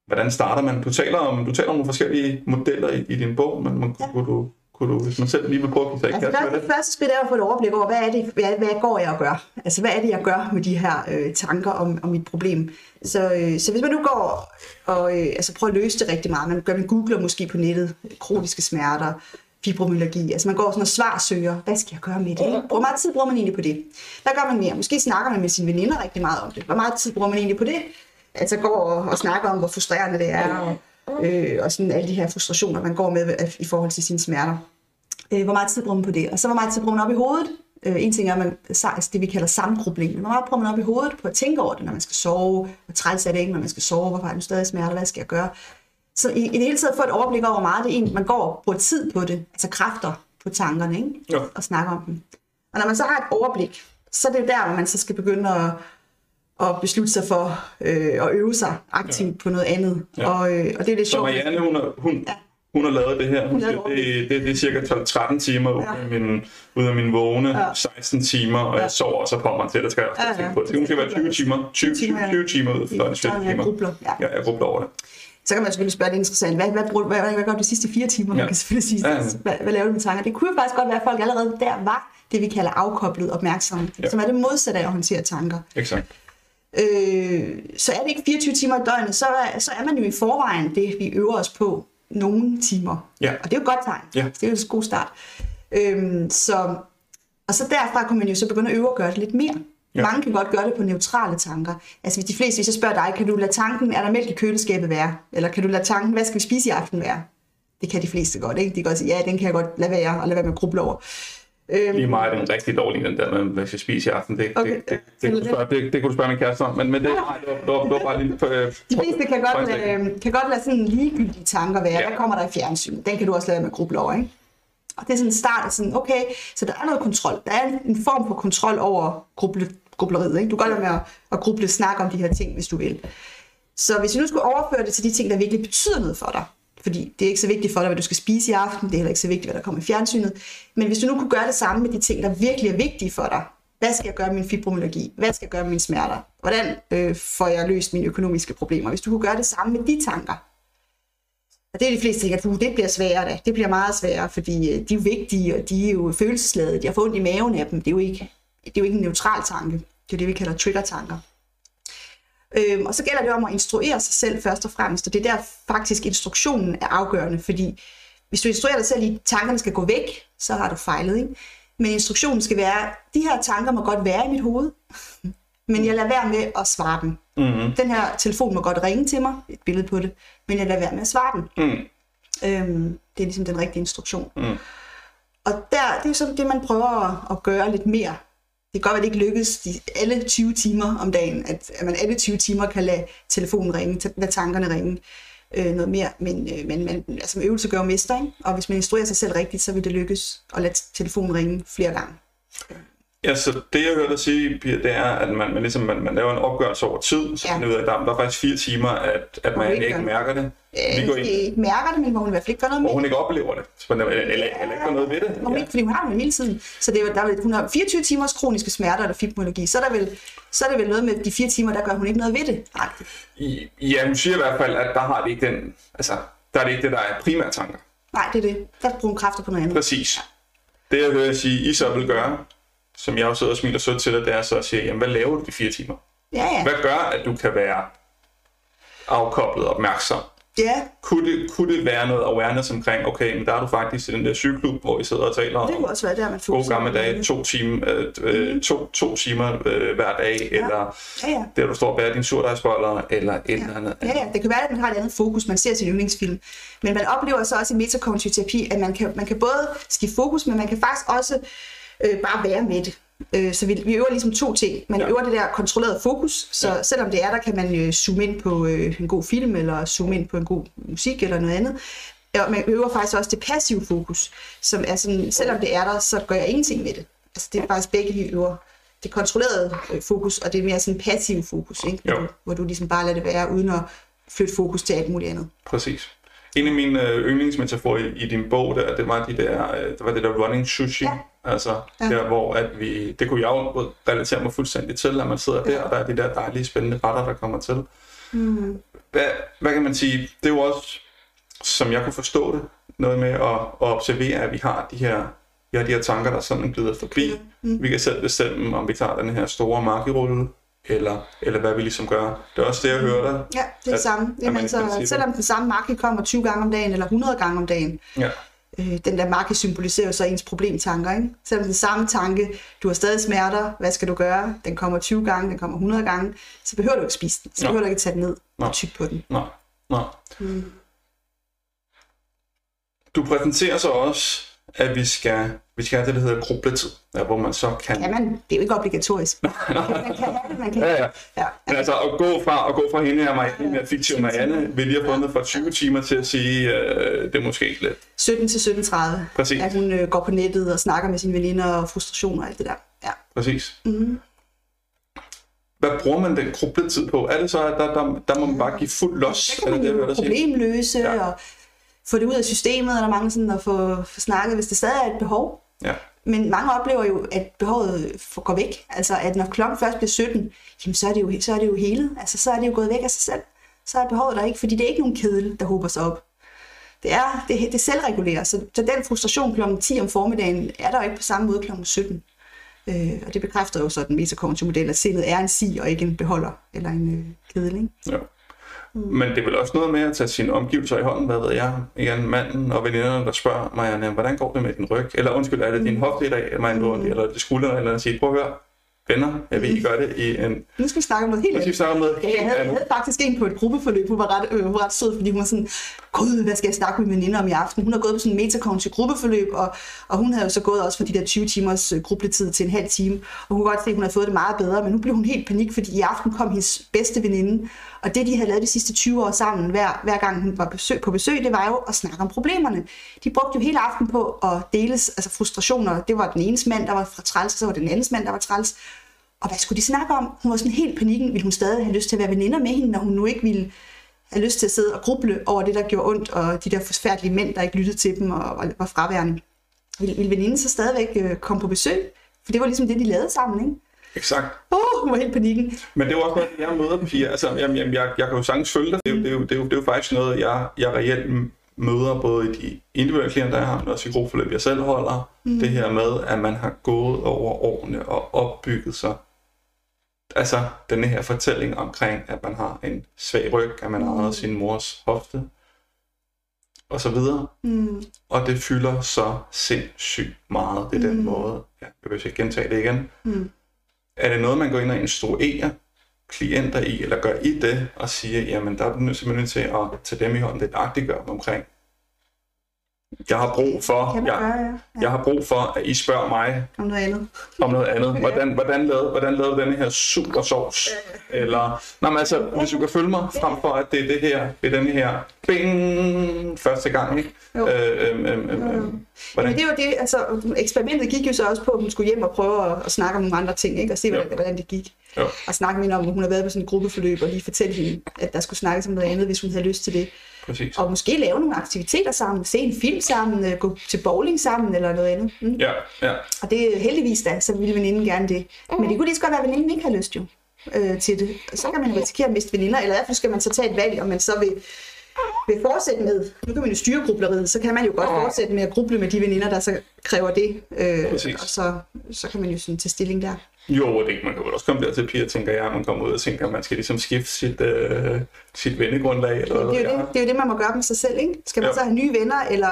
Hvordan starter man? Du taler om, du taler om nogle forskellige modeller i, i din bog, men man, ja. kunne, du, kunne du, hvis man selv lige vil prøve at give altså, det, det første skridt er at få et overblik over, hvad er det, hvad, hvad går jeg og gør? Altså, hvad er det, jeg gør med de her øh, tanker om, om mit problem? Så, øh, så hvis man nu går og øh, altså prøver at løse det rigtig meget, man gør man googler måske på nettet, kroniske smerter, fibromyalgi. Altså man går sådan og svarsøger, hvad skal jeg gøre med det? Hvor meget tid bruger man egentlig på det? Hvad gør man mere? Måske snakker man med sine veninder rigtig meget om det. Hvor meget tid bruger man egentlig på det? Altså går og, og snakker om, hvor frustrerende det er, og, øh, og sådan alle de her frustrationer, man går med i forhold til sine smerter. Øh, hvor meget tid bruger man på det? Og så hvor meget tid bruger man op i hovedet? Øh, en ting er, man, altså det vi kalder sammengrubling. Hvor meget bruger man op i hovedet på at tænke over det, når man skal sove? Hvor træls er det ikke, når man skal sove? Hvorfor har du stadig smerter? Hvad skal jeg gøre? Så i, i det hele taget få et overblik over, hvor meget det egentlig, man går og bruger tid på det, altså kræfter på tankerne, ikke? Ja. og snakke om dem. Og når man så har et overblik, så er det jo der, hvor man så skal begynde at, at beslutte sig for øh, at øve sig aktivt ja. på noget andet. Ja. Og, øh, og det er det sjovt. Så Marianne, hun, er, hun, ja. hun har lavet det her. Hun siger, det, det, det er cirka 12-13 timer ja. ud, af min, ud af min vågne, ja. 16 timer, og ja. jeg sover også på mig til, det skal jeg også ja, ja. tænke på. Det kan være 20 timer, 20, 20, 20 timer ud af 20 timer. Jeg grubler. Ja. ja, jeg grubler over det. Så kan man selvfølgelig spørge, det er interessant, hvad, hvad, hvad, hvad, hvad gør du de sidste fire timer? Ja. Man kan selvfølgelig sige, ja, ja. Hvad, hvad laver du med tanker? Det kunne jo faktisk godt være, at folk allerede der var det, vi kalder afkoblet opmærksomhed, ja. som er det modsatte af at håndtere tanker. Exakt. Øh, så er det ikke 24 timer i døgnet, så er, så er man jo i forvejen det, vi øver os på nogle timer. Ja. Og det er jo et godt tegn. Ja. Det er jo en god start. Øh, så, og så derfra kan man jo så begynde at øve at gøre det lidt mere. Ja. Mange kan godt gøre det på neutrale tanker. Altså hvis de fleste, hvis jeg spørger dig, kan du lade tanken, er der mælk i køleskabet være? Eller kan du lade tanken, hvad skal vi spise i aften være? Det kan de fleste godt, ikke? De kan godt sige, ja, den kan jeg godt lade være, og lade være med at gruble over. Øhm, Lige meget er den rigtig dårlig, den der med, hvad jeg skal spise i aften. Det, okay, det, det, det, det, spørge, det, det kunne du spørge min kæreste om, men, men det, nej, det, var, det var bare lige... Øh, de fleste kan godt, lade, kan godt lade sådan ligegyldige tanker være. Ja. Hvad kommer der i fjernsyn? Den kan du også lade med at gruble over, ikke? Og det er sådan en start af sådan, okay, så der er noget kontrol. Der er en form for kontrol over gruble, grubleriet. Ikke? Du kan godt lade med at, at gruble snakke om de her ting, hvis du vil. Så hvis vi nu skulle overføre det til de ting, der virkelig betyder noget for dig, fordi det er ikke så vigtigt for dig, hvad du skal spise i aften, det er heller ikke så vigtigt, hvad der kommer i fjernsynet, men hvis du nu kunne gøre det samme med de ting, der virkelig er vigtige for dig, hvad skal jeg gøre med min fibromyalgi? Hvad skal jeg gøre med mine smerter? Hvordan øh, får jeg løst mine økonomiske problemer? Hvis du kunne gøre det samme med de tanker, og det er de fleste tænker, at det bliver sværere da. Det bliver meget sværere, fordi øh, de er jo vigtige, og de er jo følelsesladede. De har fået ondt i maven af dem. Det er jo ikke, det er jo ikke en neutral tanke. Det er det, vi kalder trigger-tanker. Øhm, og så gælder det om at instruere sig selv først og fremmest, og det er der faktisk instruktionen er afgørende, fordi hvis du instruerer dig selv i, at tankerne skal gå væk, så har du fejlet. Ikke? Men instruktionen skal være, de her tanker må godt være i mit hoved, men jeg lader være med at svare dem. Mm-hmm. Den her telefon må godt ringe til mig, et billede på det, men jeg lader være med at svare den. Mm. Øhm, det er ligesom den rigtige instruktion. Mm. Og der, det er sådan det, man prøver at, at gøre lidt mere. Det kan godt være, det ikke lykkes de, alle 20 timer om dagen, at, at man alle 20 timer kan lade telefonen ringe, lade tankerne ringe øh, noget mere. Men, øh, men, men altså, øvelse gør mester, ikke? og hvis man instruerer sig selv rigtigt, så vil det lykkes at lade telefonen ringe flere gange. Ja, så det jeg hørte dig sige, Pia, det er, at man, man, ligesom, man, man laver en opgørelse over tid, så ja. finder ud af, at der, der er faktisk fire timer, at, at man ikke, ikke mærker det. Øh, vi går ikke mærker det, men hvor hun i hvert fald ikke gør noget med Hvor hun ikke oplever det, eller, eller, eller ikke gør noget ved det. Hvor hun ikke, fordi hun har det hele tiden. Så det er, der er, hun har 24 timers kroniske smerter eller fibromyalgi, så er, der vel, så er det vel noget med de fire timer, der gør hun ikke noget ved det. I, ja, hun siger i hvert fald, at der har det ikke den, altså, der er det ikke det, der er primære tanker. Nej, det er det. Der bruger hun kræfter på noget andet. Præcis. Det jeg hører sige, I så vil gøre, som jeg også sidder og smiler sødt til dig, det er så at sige, jamen, hvad laver du de fire timer? Ja, ja. Hvad gør, at du kan være afkoblet og opmærksom? Ja. Kunne det, kunne det være noget awareness omkring, okay, men der er du faktisk i den der cykelklub, hvor vi sidder og taler om det kunne også være der, man gode gamle dage, to, time, øh, mm. to, to timer øh, hver dag, ja. eller ja, ja. der du står og bærer din surdejsboller, eller et ja. eller andet. Ja, ja, det kan være, at man har et andet fokus, man ser sin yndlingsfilm, men man oplever så også i metakognitiv terapi, at man kan, man kan både skifte fokus, men man kan faktisk også øh, bare være med det. Øh, så vi, vi øver ligesom to ting. Man ja. øver det der kontrollerede fokus, så ja. selvom det er der, kan man øh, zoome ind på øh, en god film, eller zoome ind på en god musik, eller noget andet. Og man øver faktisk også det passive fokus, som er sådan, selvom det er der, så gør jeg ingenting med det. Altså det er faktisk begge, vi øver. Det kontrollerede øh, fokus, og det er mere sådan passiv fokus, ikke? Hvor, du, hvor du ligesom bare lader det være, uden at flytte fokus til alt muligt andet. Præcis. En af mine yndlingsmetaforer i, i din bog, der, det var, de der, det var det der running sushi. Ja. Altså ja. der, hvor at vi, det kunne jeg jo relatere mig fuldstændig til, at man sidder ja. der, og der er de der dejlige, spændende retter, der kommer til. Mm. Hvad, hvad kan man sige? Det er jo også, som jeg kunne forstå det, noget med at, at observere, at vi har de her, vi har de her tanker, der sådan glider forbi. Mm. Vi kan selv bestemme, om vi tager den her store markerulle, eller, eller hvad vi ligesom gør. Det er også det, jeg hører dig. Ja, det er det samme. Jamen, altså, selvom den samme marke kommer 20 gange om dagen, eller 100 gange om dagen, ja øh, den der marke symboliserer så ens problemtanker. Ikke? Selvom den samme tanke, du har stadig smerter, hvad skal du gøre? Den kommer 20 gange, den kommer 100 gange, så behøver du ikke spise den. Så Nå. behøver du ikke tage den ned Nå. og tykke på den. Nå. Nå. Mm. Du præsenterer så også, at vi skal, vi skal have det, der hedder grubletid, der, hvor man så kan... Jamen, det er jo ikke obligatorisk. man kan have det, man kan ja, ja. ja. Men altså, at gå fra, at gå fra hende her, Marianne, med fiktiv Marianne, vil jeg have fundet for 20 timer til at sige, øh, det er måske ikke let. 17 til 17.30. Præcis. At hun øh, går på nettet og snakker med sine veninder og frustrationer og alt det der. Ja. Præcis. Mm-hmm. Hvad bruger man den grubletid på? Er det så, at der, der, der må man bare give fuld los? Der kan man jo problemløse ja. og få det ud af systemet, eller mange sådan at få, få snakket, hvis det stadig er et behov. Ja. Men mange oplever jo, at behovet går væk. Altså, at når klokken først bliver 17, jamen, så, er det jo, så er det jo hele. Altså, så er det jo gået væk af sig selv. Så er behovet der ikke, fordi det er ikke nogen kedel, der håber sig op. Det er, det, det selvregulerer, så, så den frustration kl. 10 om formiddagen er der jo ikke på samme måde kl. 17. Øh, og det bekræfter jo så den metakognitive model, at sindet er en si og ikke en beholder eller en øh, kedel. Ikke? Ja. Mm. Men det er vel også noget med at tage sine omgivelser i hånden, hvad ved jeg, igen, manden og veninderne, der spørger mig, hvordan går det med din ryg? Eller undskyld, er det din mm. hofte i dag, eller, mm. eller er det skuldrene, eller sige, prøv at høre, venner. Jeg ved, I gør det i en... Nu skal vi snakke om noget helt andet. Nu skal vi snakke om noget helt Jeg havde, jeg havde faktisk en på et gruppeforløb. Hun var ret, øh, var ret sød, fordi hun var sådan, gud, hvad skal jeg snakke med veninder om i aften? Hun har gået på sådan en metakognitiv gruppeforløb, og, og hun havde jo så gået også fra de der 20 timers øh, gruppetid til en halv time. Og hun kunne godt se, at hun havde fået det meget bedre, men nu blev hun helt panik, fordi i aften kom hendes bedste veninde. Og det, de havde lavet de sidste 20 år sammen, hver, hver gang hun var besøg, på besøg, det var jo at snakke om problemerne. De brugte jo hele aften på at deles altså frustrationer. Det var den ene mand, der var fra træls, og så var den andens mand, der var træls. Og hvad skulle de snakke om? Hun var sådan helt panikken. Ville hun stadig have lyst til at være veninder med hende, når hun nu ikke ville have lyst til at sidde og gruble over det, der gjorde ondt, og de der forfærdelige mænd, der ikke lyttede til dem og var, var fraværende. Ville, ville veninden så stadigvæk øh, komme på besøg? For det var ligesom det, de lavede sammen, ikke? Exakt. Åh, oh, hun var helt panikken. Men det jo også noget, jeg møder piger. Altså, jamen, jamen, jeg, jeg kan jo sagtens følge dig. Det er, jo, det, er jo, det, er jo, det er jo faktisk noget, jeg, jeg reelt møder både i de individuelle klienter, jeg har, men også i gruppeforløb, jeg selv holder. Mm. Det her med, at man har gået over årene og opbygget sig altså denne her fortælling omkring, at man har en svag ryg, at man har sin mors hofte, og så videre. Mm. Og det fylder så sindssygt meget. Det er den måde, ja, jeg vil ikke gentage det igen. Mm. Er det noget, man går ind og instruerer klienter i, eller gør i det, og siger, jamen der er du simpelthen nødt til at tage dem i hånden, det er dem omkring. Jeg har brug for, Kan jeg, gøre, ja. ja. jeg har brug for, at I spørger mig Om noget andet. om noget andet. Hvordan, hvordan, lavede, hvordan lavede denne her super sovs? Eller, nej, men altså, hvis du kan følge mig, frem for at det er det her, det er denne her, bing, første gang, ikke? Jo. Øh, øhm, øhm, øhm. Men Hvordan? det var det, altså eksperimentet gik jo så også på, at hun skulle hjem og prøve at, at snakke om nogle andre ting, ikke? og se, hvordan, Jo. hvordan det gik. Jo. Og snakke med hende om, at hun har været på sådan et gruppeforløb, og lige fortælle hende, at der skulle snakkes om noget andet, hvis hun havde lyst til det. Præcis. Og måske lave nogle aktiviteter sammen, se en film sammen, øh, gå til bowling sammen eller noget andet. Mm. Ja, ja. Og det er heldigvis da, så ville veninden gerne det. Men det kunne lige så godt være, at veninden ikke har lyst jo øh, til det. Og så kan man risikere at miste veninder, eller i hvert fald skal man så tage et valg, om man så vil, vil fortsætte med, nu kan man jo styre grubleriet, så kan man jo godt fortsætte med at gruble med de veninder, der så kræver det. Øh, Præcis. og så, så kan man jo sådan tage stilling der. Jo, det, man kan vel også komme dertil, Pia, tænker jeg, man kommer ud og tænker, at man skal ligesom skifte sit, øh, sit vennegrundlag. Eller Det er, jo det, det er jo det, man må gøre med sig selv, ikke? Skal man Jo. så have nye venner, eller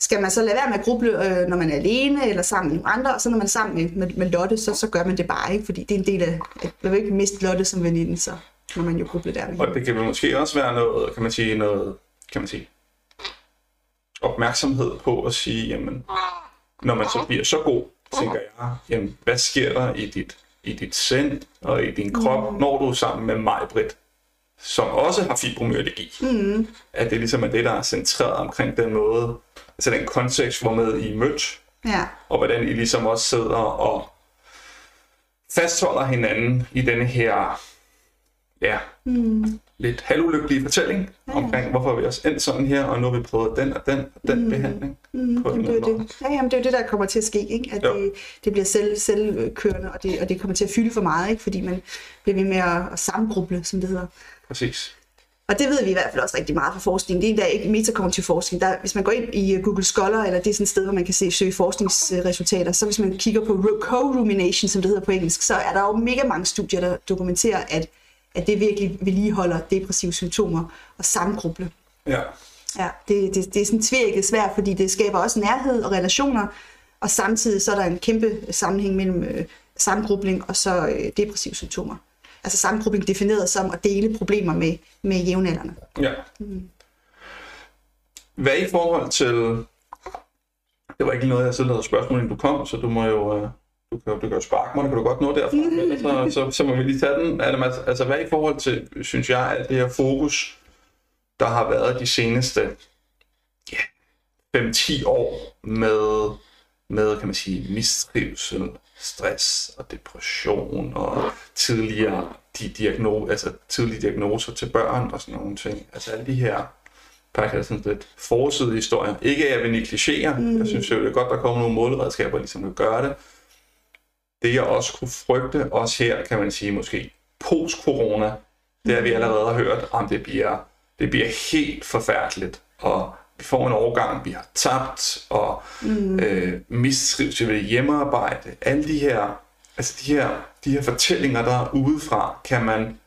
skal man så lade være med at gruble, øh, når man er alene, eller sammen med andre, og så når man er sammen med, med, med Lotte, så, så gør man det bare, ikke? Fordi det er en del af, at man vil ikke miste Lotte som veninde, så når man jo gruble der. Og det kan vel måske også være noget, kan man sige, noget, kan man sige, opmærksomhed på at sige, jamen, når man så bliver så god, tænker jeg, jamen, hvad sker der i dit, i dit sind og i din krop, mm. når du er sammen med mig, Britt, som også har fibromyalgi. Mm. At det ligesom er det, der er centreret omkring den måde, altså den kontekst, hvormed I er mødt, Ja, og hvordan I ligesom også sidder og fastholder hinanden i denne her, ja, mm. lidt halvulykkelige fortælling ja. omkring, hvorfor vi også endt sådan her, og nu har vi prøvet den og den og den mm. behandling. Mm. På en Jamen, det, er det. Ja, jamen, det er jo det, der kommer til at ske, ikke? at Jo. det, det bliver selv, selvkørende, og det, og det kommer til at fylde for meget, ikke? fordi man bliver ved med at, at samgruble, som det hedder. Præcis. Og det ved vi i hvert fald også rigtig meget fra forskning. Det er endda ikke metakognitiv forskning. Der, hvis man går ind i øh, Google Scholar, eller det er sådan et sted, hvor man kan se, søge forskningsresultater, så hvis man kigger på ru- co-rumination, som det hedder på engelsk, så er der jo mega mange studier, der dokumenterer, at, at det virkelig vedligeholder depressive symptomer og samgruble. Ja. Ja, det, det, det er sådan tvækket svært, fordi det skaber også nærhed og relationer, og samtidig så er der en kæmpe sammenhæng mellem øh, sammengrubling og så øh, depressive symptomer. Altså sammengrubling defineret som at dele problemer med, med jævnaldrende. ja. Hvad i forhold til... Det var ikke noget, jeg selv havde spørgsmål, inden du kom, så du må jo... øh, Du kan, du kan jo sparke mig, kan du godt nå derfra. Så, så, så må vi lige tage den. Altså, altså, hvad i forhold til, synes jeg, alt det her fokus, der har været de seneste ja, 5-10 år med, med, kan man sige, mistrivsel, stress og depression og tidligere de diagno, altså tidlige diagnoser til børn og sådan nogle ting. Altså alle de her faktisk sådan lidt forsidige historier. Ikke at jeg vil negligere. Mm. Jeg synes jo, det er godt, der kommer nogle måleredskaber, ligesom at gøre det. Det jeg også kunne frygte, også her kan man sige måske post-corona, det har vi allerede har hørt, om det bliver, det bliver helt forfærdeligt. Og vi får en overgang, vi har tabt, og mm. øh, mistrivsel ved hjemmearbejde. Alle de her, altså de her, de her fortællinger, der er udefra, kan man,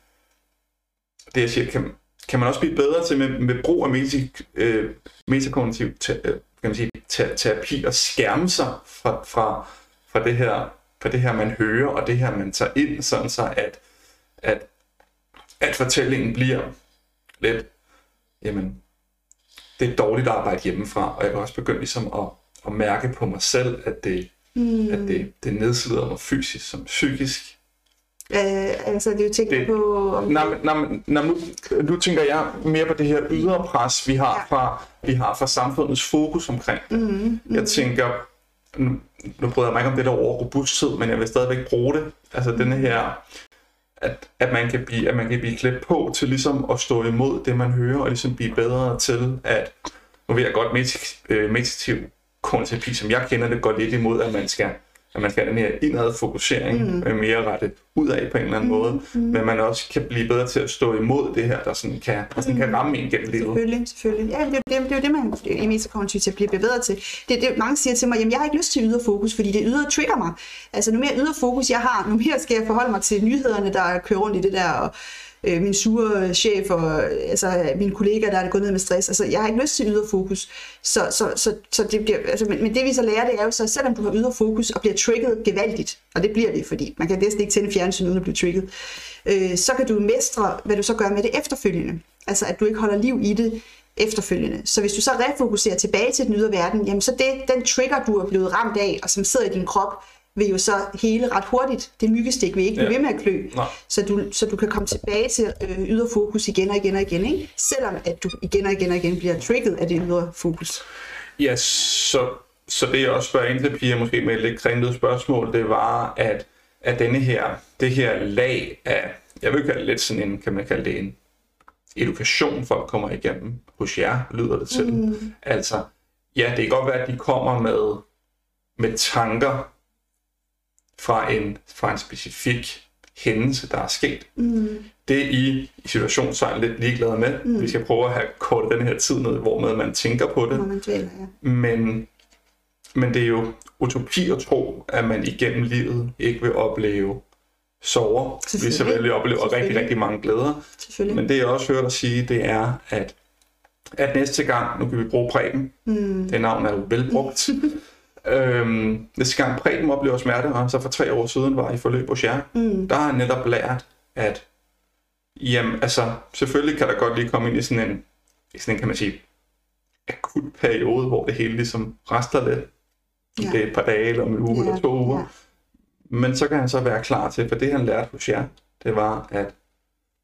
det jeg siger, kan, kan man også blive bedre til med, med brug af meti, øh, metakognitiv te, øh, kan man sige, te, terapi og skærme sig fra, fra, fra, det her, fra det her, man hører, og det her, man tager ind, sådan så at, at, at fortællingen bliver lidt, jamen, det er dårligt arbejde hjemmefra, og jeg kan også begynde ligesom at, at mærke på mig selv, at det, mm. at det, det nedslider mig fysisk som psykisk. Øh, altså, det er jo tænkt Det- på... Om nå, men- nå, nu, nu tænker jeg mere på det her ydre pres, vi har Ja. fra, vi har fra samfundets fokus omkring det. Mm-hmm. Jeg tænker, nu, bryder jeg mig ikke om det der ord robusthed, men jeg vil stadigvæk bruge det. Altså denne her, at, at, man kan blive, at man kan blive klædt på til ligesom at stå imod det, man hører, og ligesom blive bedre til at, nu ved jeg godt, meditativ konterapi, som jeg kender det, går lidt imod, at man skal at man skal have den her indad fokusering, mm. mere rettet ud af på en eller anden mm. måde, mm. men man også kan blive bedre til at stå imod det her, der sådan kan, der sådan mm. kan ramme en gennem livet. Selvfølgelig, selvfølgelig. Ja, det, det, det, det er jo det, man i metakognitiv bliver bedre til. Det, det, mange siger til mig, jamen jeg har ikke lyst til ydre fokus, fordi det ydre trigger mig. Altså, nu mere ydre fokus jeg har, nu mere skal jeg forholde mig til nyhederne, der kører rundt i det der, og øh, min sure chef og altså, mine kollegaer, der er gået ned med stress. Altså, jeg har ikke lyst til ydre fokus. Så, så, så, så det bliver, altså, men, men det vi så lærer, det er jo så, selvom du har ydre fokus og bliver trigget gevaldigt, og det bliver det, fordi man kan næsten ikke tænde fjernsyn uden at blive trigget, øh, så kan du mestre, hvad du så gør med det efterfølgende. Altså, at du ikke holder liv i det efterfølgende. Så hvis du så refokuserer tilbage til den ydre verden, jamen så det, den trigger, du er blevet ramt af, og som sidder i din krop, vil jo så hele ret hurtigt. Det myggestik vil ikke blive ja. ved med at klø. Så du, så du kan komme tilbage til øh, ydre fokus igen og igen og igen, ikke? selvom at du igen og igen og igen bliver trigget af det ydre fokus. Ja, så, så det jeg også spørger ind til, Pia, måske med et lidt kringlet spørgsmål, det var, at, at denne her, det her lag af, jeg vil kalde det lidt sådan en, kan man kalde det en edukation, folk kommer igennem hos jer, lyder det til. Mm. Altså, ja, det kan godt være, at de kommer med, med tanker, fra en, fra en specifik hændelse, der er sket. Mm. Det er I i situationstegn lidt ligeglade med. Mm. Vi skal prøve at have kortet den her tid ned, hvor med man tænker på det. Man dvæler, ja. men, men det er jo utopi at tro, at man igennem livet ikke vil opleve sorger. Vi selvfølgelig oplever rigtig, rigtig mange glæder. Men det jeg også hørt dig sige, det er, at, at næste gang, nu kan vi bruge præben, mm. det navn er jo velbrugt, Øhm, næste gang Preben oplever smerte, og så for tre år siden var i forløb hos jer, mm. der har han netop lært, at jamen, altså, selvfølgelig kan der godt lige komme ind i sådan en, i sådan en kan man sige, akut periode, hvor det hele ligesom rester lidt. Ja. Det er et par dage, eller en uge, ja. eller to uger. Ja. Men så kan han så være klar til, for det han lærte hos jer, det var at,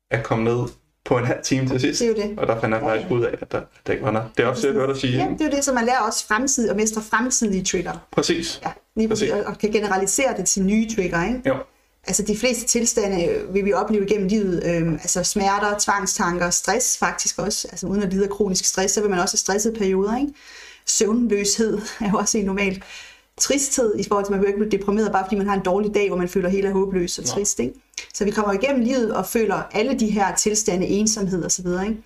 at komme ned på en halv time til sidst. Det er jo det. Og der fandt jeg faktisk ud af, at der, der ikke var noget. Det er også det, jeg hørte dig sige. Ja, det er jo det, som man lærer også fremtid og mestre fremtidige trigger. Præcis. Ja, lige præcis. Og, og kan generalisere det til nye trigger, ikke? Jo. Altså de fleste tilstande øh, vil vi opleve gennem livet, øhm, altså smerter, tvangstanker, stress faktisk også, altså uden at lide af kronisk stress, så vil man også have stressede perioder, ikke? Søvnløshed er jo også en normal tristhed i forhold til, at man vil ikke blive deprimeret, bare fordi man har en dårlig dag, hvor man føler helt håbløs og trist. Ikke? Så vi kommer igennem livet og føler alle de her tilstande, ensomhed osv. Ikke?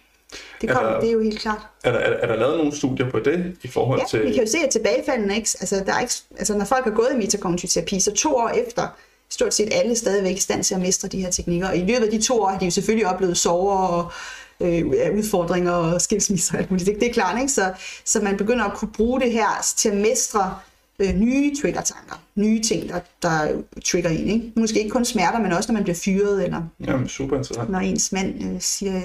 Det, kommer, der, det er jo helt klart. Er der, er, er der lavet nogle studier på det i forhold ja, til... vi kan jo se, at tilbagefaldene, ikke? Altså, der er ikke, altså når folk har gået i metakognitiv terapi, så to år efter, stort set alle stadigvæk i stand til at mestre de her teknikker. Og i løbet af de to år har de jo selvfølgelig oplevet sover og øh, udfordringer og skilsmisser og alt muligt. Det, det er klart, ikke? Så, så man begynder at kunne bruge det her til at mestre øh, nye trigger-tanker, nye ting, der, der trigger en. Ikke? Måske ikke kun smerter, men også når man bliver fyret, eller Jamen, super interessant. når ens mand øh, siger,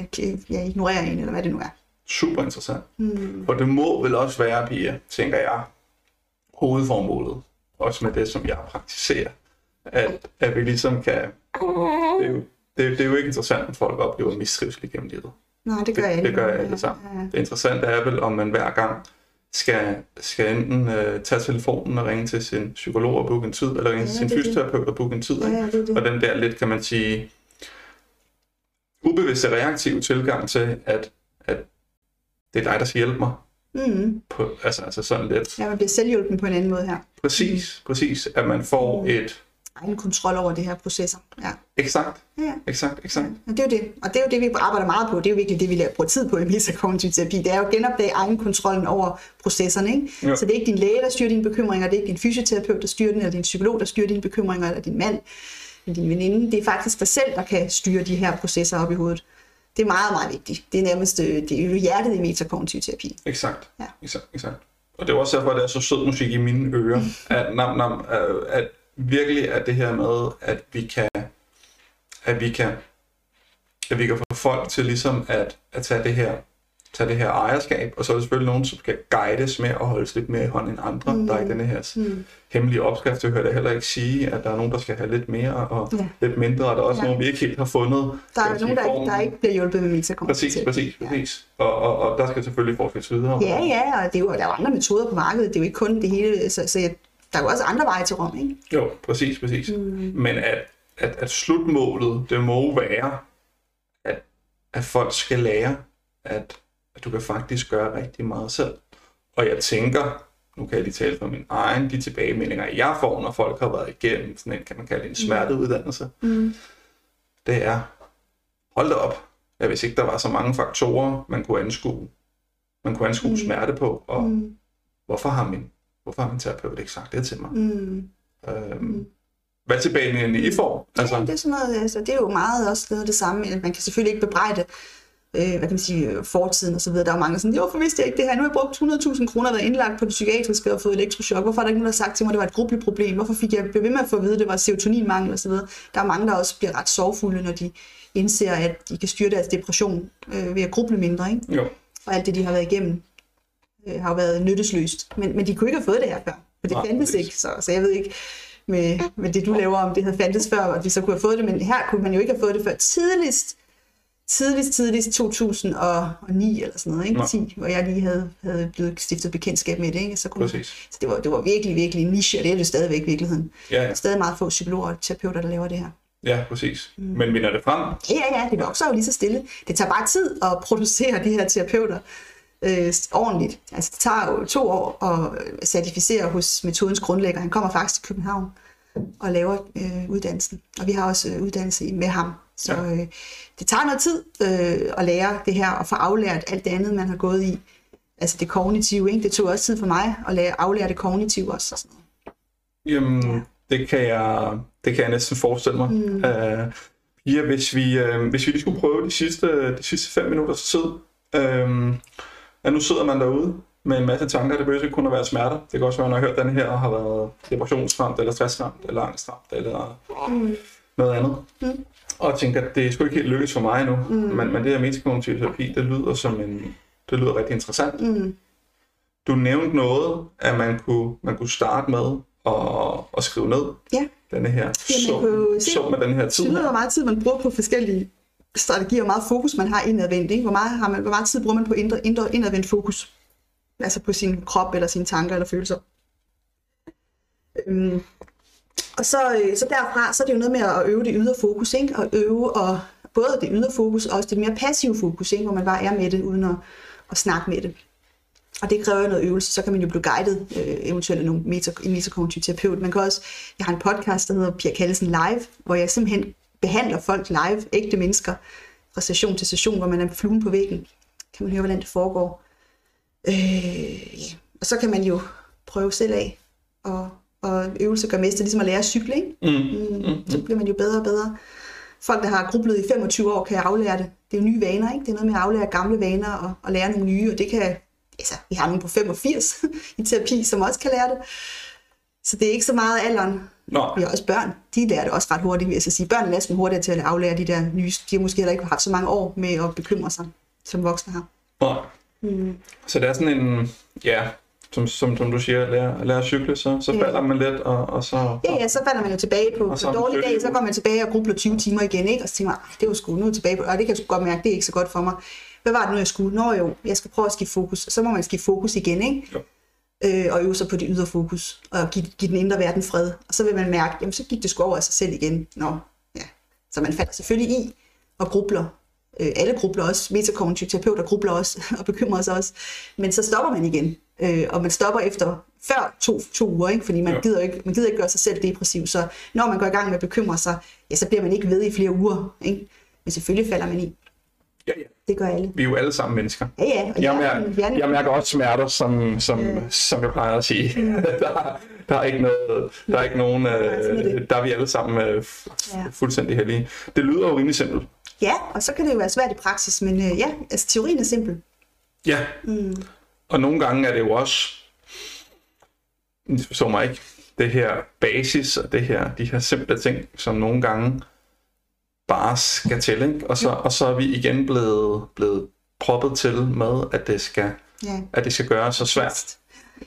jeg ignorerer en, eller hvad det nu er. Super interessant. Mm. Og det må vel også være, Pia, tænker jeg, hovedformålet, også med det, som jeg praktiserer, at, at vi ligesom kan... Det er, jo, det, det er jo ikke interessant, at folk oplever mistrivsel gennem livet. Nej, det gør jeg ikke. Det gør jeg alle sammen. Ja, ja. Det interessante er vel, om man hver gang skal, skal enten øh, tage telefonen og ringe til sin psykolog og booke en tid, eller ringe ja, til sin fysioterapeut og booke en tid. Ja, ja, det det. Og den der lidt, kan man sige, ubevidste reaktive tilgang til, at, at det er dig, der skal hjælpe mig. Mm. På, altså, altså sådan lidt. Ja, man bliver selvhjulpen på en anden måde her. Præcis, mm. præcis. At man får mm. et egen kontrol over de her processer. Ja. Exakt. Ja. Exakt, exakt. Ja, det er jo det. Og det er jo det, vi arbejder meget på. Det er jo virkelig det, vi bruger tid på i metakognitiv terapi. Det er jo at genopdage egen kontrollen over processerne. Ikke? Ja. Så det er ikke din læge, der styrer dine bekymringer, det er ikke din fysioterapeut, der styrer den, eller din psykolog, der styrer dine bekymringer, eller din mand, eller din veninde. Det er faktisk dig selv, der kan styre de her processer op i hovedet. Det er meget, meget vigtigt. Det er nærmest øh, det er jo hjertet i metakognitiv terapi. Exakt. Ja. Exakt, exakt. Og det er også derfor, at det er så sød musik i mine ører, at, nam, nam, at virkelig er det her med, at vi kan, at vi kan, at vi kan få folk til ligesom at, at tage det her tage det her ejerskab, og så er der selvfølgelig nogen, som skal guides med at holde lidt mere i hånd end andre. Mm. Der er ikke den her mm. hemmelige opskrift. Jeg hører det heller ikke sige, at der er nogen, der skal have lidt mere og ja. lidt mindre, og der er også ja. nogen, vi ikke helt har fundet. Der er nogen, der, ikke, der ikke bliver hjulpet med metakompetent. Præcis, præcis, præcis. Ja. Og, og, og, der skal selvfølgelig forskes videre. Ja, ja, og det er jo, der er jo andre metoder på markedet. Det er jo ikke kun det hele. Så, så jeg der er jo også andre veje til Rom, ikke? Jo, præcis, præcis. Mm. Men at, at, at slutmålet, det må være, at, at folk skal lære, at, at du kan faktisk gøre rigtig meget selv. Og jeg tænker, nu kan jeg lige tale fra min egen, de tilbagemeldinger, jeg får, når folk har været igennem sådan en, kan man kalde det en smerteuddannelse, mm. det er, hold da op, at hvis ikke der var så mange faktorer, man kunne anskue, man kunne anskue mm. smerte på, og mm. hvorfor har min, hvorfor har min terapeut ikke sagt det til mig? Mm. Øhm, mm. Hvad tilbagemeldingerne I får? Altså? Ja, det er sådan noget, altså, det er jo meget også noget af det samme. Man kan selvfølgelig ikke bebrejde øh, hvad kan man sige, fortiden osv. Der er mange sådan, jo, for vidste jeg ikke det her. Nu har jeg brugt 100.000 kroner og været indlagt på det psykiatriske og fået elektroshock. Hvorfor er der ikke nogen, der har sagt til mig, at det var et gruppeligt problem? Hvorfor fik jeg ved med at få at vide, at det var serotoninmangel osv.? Der er mange, der også bliver ret sorgfulde, når de indser, at de kan styre deres depression øh, ved at gruble mindre. Ikke? Jo. Og alt det, de har været igennem, øh, har jo været nyttesløst. Men, men de kunne ikke have fået det her før, for det Nej, fandtes ikke. Så, så jeg ved ikke, med, med det du laver, om det havde fandtes før, og vi så kunne have fået det, men her kunne man jo ikke have fået det før tidligst tidligst, tidligst 2009 eller sådan noget, ikke? 10, hvor jeg lige havde, havde blevet stiftet bekendtskab med det. Ikke? Så, kunne, så det, var, det var virkelig, virkelig niche, og det er det stadigvæk i virkeligheden. Ja, ja. Er stadig meget få psykologer og terapeuter, der laver det her. Ja, præcis. Mm. Men vinder det frem? Ja, ja, det vokser jo lige så stille. Det tager bare tid at producere de her terapeuter øh, ordentligt. Altså, det tager jo to år at certificere hos metodens grundlægger. Han kommer faktisk til København og laver øh, uddannelsen. Og vi har også øh, uddannelse med ham. Så ja. øh, det tager noget tid øh, at lære det her og få aflært alt det andet, man har gået i. Altså det kognitive, ikke? Det tog også tid for mig at lære, aflære det kognitive også. Og sådan noget. Jamen, ja. det, kan jeg, det kan jeg næsten forestille mig. Mm. Uh, ja, hvis vi, uh, hvis vi lige skulle prøve de sidste, de sidste fem minutters tid. Uh, ja, nu sidder man derude med en masse tanker. Det behøver ikke kun at være smerter. Det kan også være, at man har hørt, at den her har været depressionsramt, eller stressramt, eller angstramt, eller mm. noget andet. Mm og tænker, at det er sgu ikke helt lykkes for mig nu. Mm. Men, men det her metakognitiv terapi, det lyder som en, det lyder rigtig interessant. Mm. Du nævnte noget, at man kunne, man kunne starte med at, at skrive ned. Ja. Denne her sum, sum med den her tid. Det lyder, hvor meget tid man bruger på forskellige strategi, hvor meget fokus man har indadvendt. Ikke? Hvor, meget har man, hvor meget tid bruger man på indre, indre, indadvendt fokus? Altså på sin krop, eller sine tanker, eller følelser. Øhm, og så, øh, så derfra, så er det jo noget med at øve det ydre fokus, ikke? Og øve og både det ydre fokus og også det mere passive fokus, ikke? hvor man bare er med det, uden at, at snakke med det. Og det kræver noget øvelse, så kan man jo blive guidet, øh, eventuelt af nogle meta, en metakognitiv terapeut. Man kan også, jeg har en podcast, der hedder Pia Kallesen Live, hvor jeg simpelthen behandler folk live, ægte mennesker, fra session til session, hvor man er fluen på væggen. Kan man høre, hvordan det foregår. Øh, ja. Og så kan man jo prøve selv af, og og øvelse gør mester, ligesom at lære at cykle, ikke? Mm. Mm. Mm. Så bliver man jo bedre og bedre. Folk, der har grublet i 25 år, kan aflære det. Det er jo nye vaner, ikke? Det er noget med at aflære gamle vaner og, og lære nogle nye, og det kan, altså, vi har nogle på 85 i terapi, som også kan lære det. Så det er ikke så meget alderen. Nå. Vi har også børn, de lærer det også ret hurtigt, vil jeg sige. Børn er næsten hurtigere til at aflære de der nye, de har måske heller ikke haft så mange år med at bekymre sig, som voksne har. Nå. Mm. Så det er sådan en, ja, som, som, som du siger, lære, lære at cykle, så, så falder man lidt, og, og så... Ja, ja, så falder man jo tilbage på, på en dårlig dag, så går man tilbage og grubler 20 timer igen, ikke? og så tænker man, det var sgu nu tilbage på, og det kan jeg sgu godt mærke, det er ikke så godt for mig. Hvad var det nu, jeg skulle? Nå jo, jeg skal prøve at skifte fokus. Så må man skifte fokus igen, ikke? Jo. Øh, og øve sig på det ydre fokus, og give, give den indre verden fred. Og så vil man mærke, jamen så gik det sgu over af sig selv igen. Nå, ja. Så man falder selvfølgelig i og grubler, øh, alle grubler også, metakognitive terapeuter grubler også og bekymrer sig også, men så stopper man igen, øh, og man stopper efter før to, to uger, ikke? fordi man, gider ikke, man gider ikke gøre sig selv depressiv, så når man går i gang med at bekymre sig, ja, så bliver man ikke ved i flere uger, ikke? men selvfølgelig falder man i. Ja, ja. Det gør alle. Vi er jo alle sammen mennesker. Ja, ja. Og jeg, mærker, jeg mærker også smerter, som, som, ja. som jeg plejer at sige. Mm. der, der er ikke noget, der er ikke nogen, øh, der er vi alle sammen øh, ja. fuldstændig heldige. Det lyder jo rimelig simpelt. Ja, og så kan det jo være svært i praksis, men øh, ja, altså teorien er simpel. Ja, mm. og nogle gange er det jo også, så mig ikke, det her basis og det her, de her simple ting, som nogle gange bare skal til, ikke? Og, så, og så er vi igen blevet, blevet proppet til med, at det skal, ja. at det skal gøres så svært.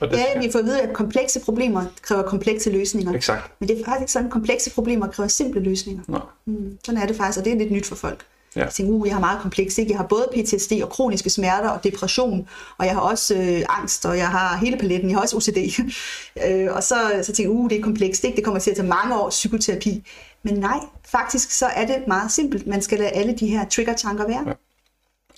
Og det, ja, vi får at vide, at komplekse problemer kræver komplekse løsninger. Exakt. Men det er faktisk ikke sådan, at komplekse problemer kræver simple løsninger. Nå. Mm, sådan er det faktisk, og det er lidt nyt for folk. Ja. Jeg tænkte, uh, jeg har meget komplekst. Ikke? Jeg har både PTSD og kroniske smerter og depression, og jeg har også øh, angst, og jeg har hele paletten. Jeg har også OCD. øh, og så, så tænkte jeg, uh, det er komplekst. Ikke? Det kommer til at tage mange års psykoterapi. Men nej, faktisk så er det meget simpelt. Man skal lade alle de her trigger-tanker være. Ja.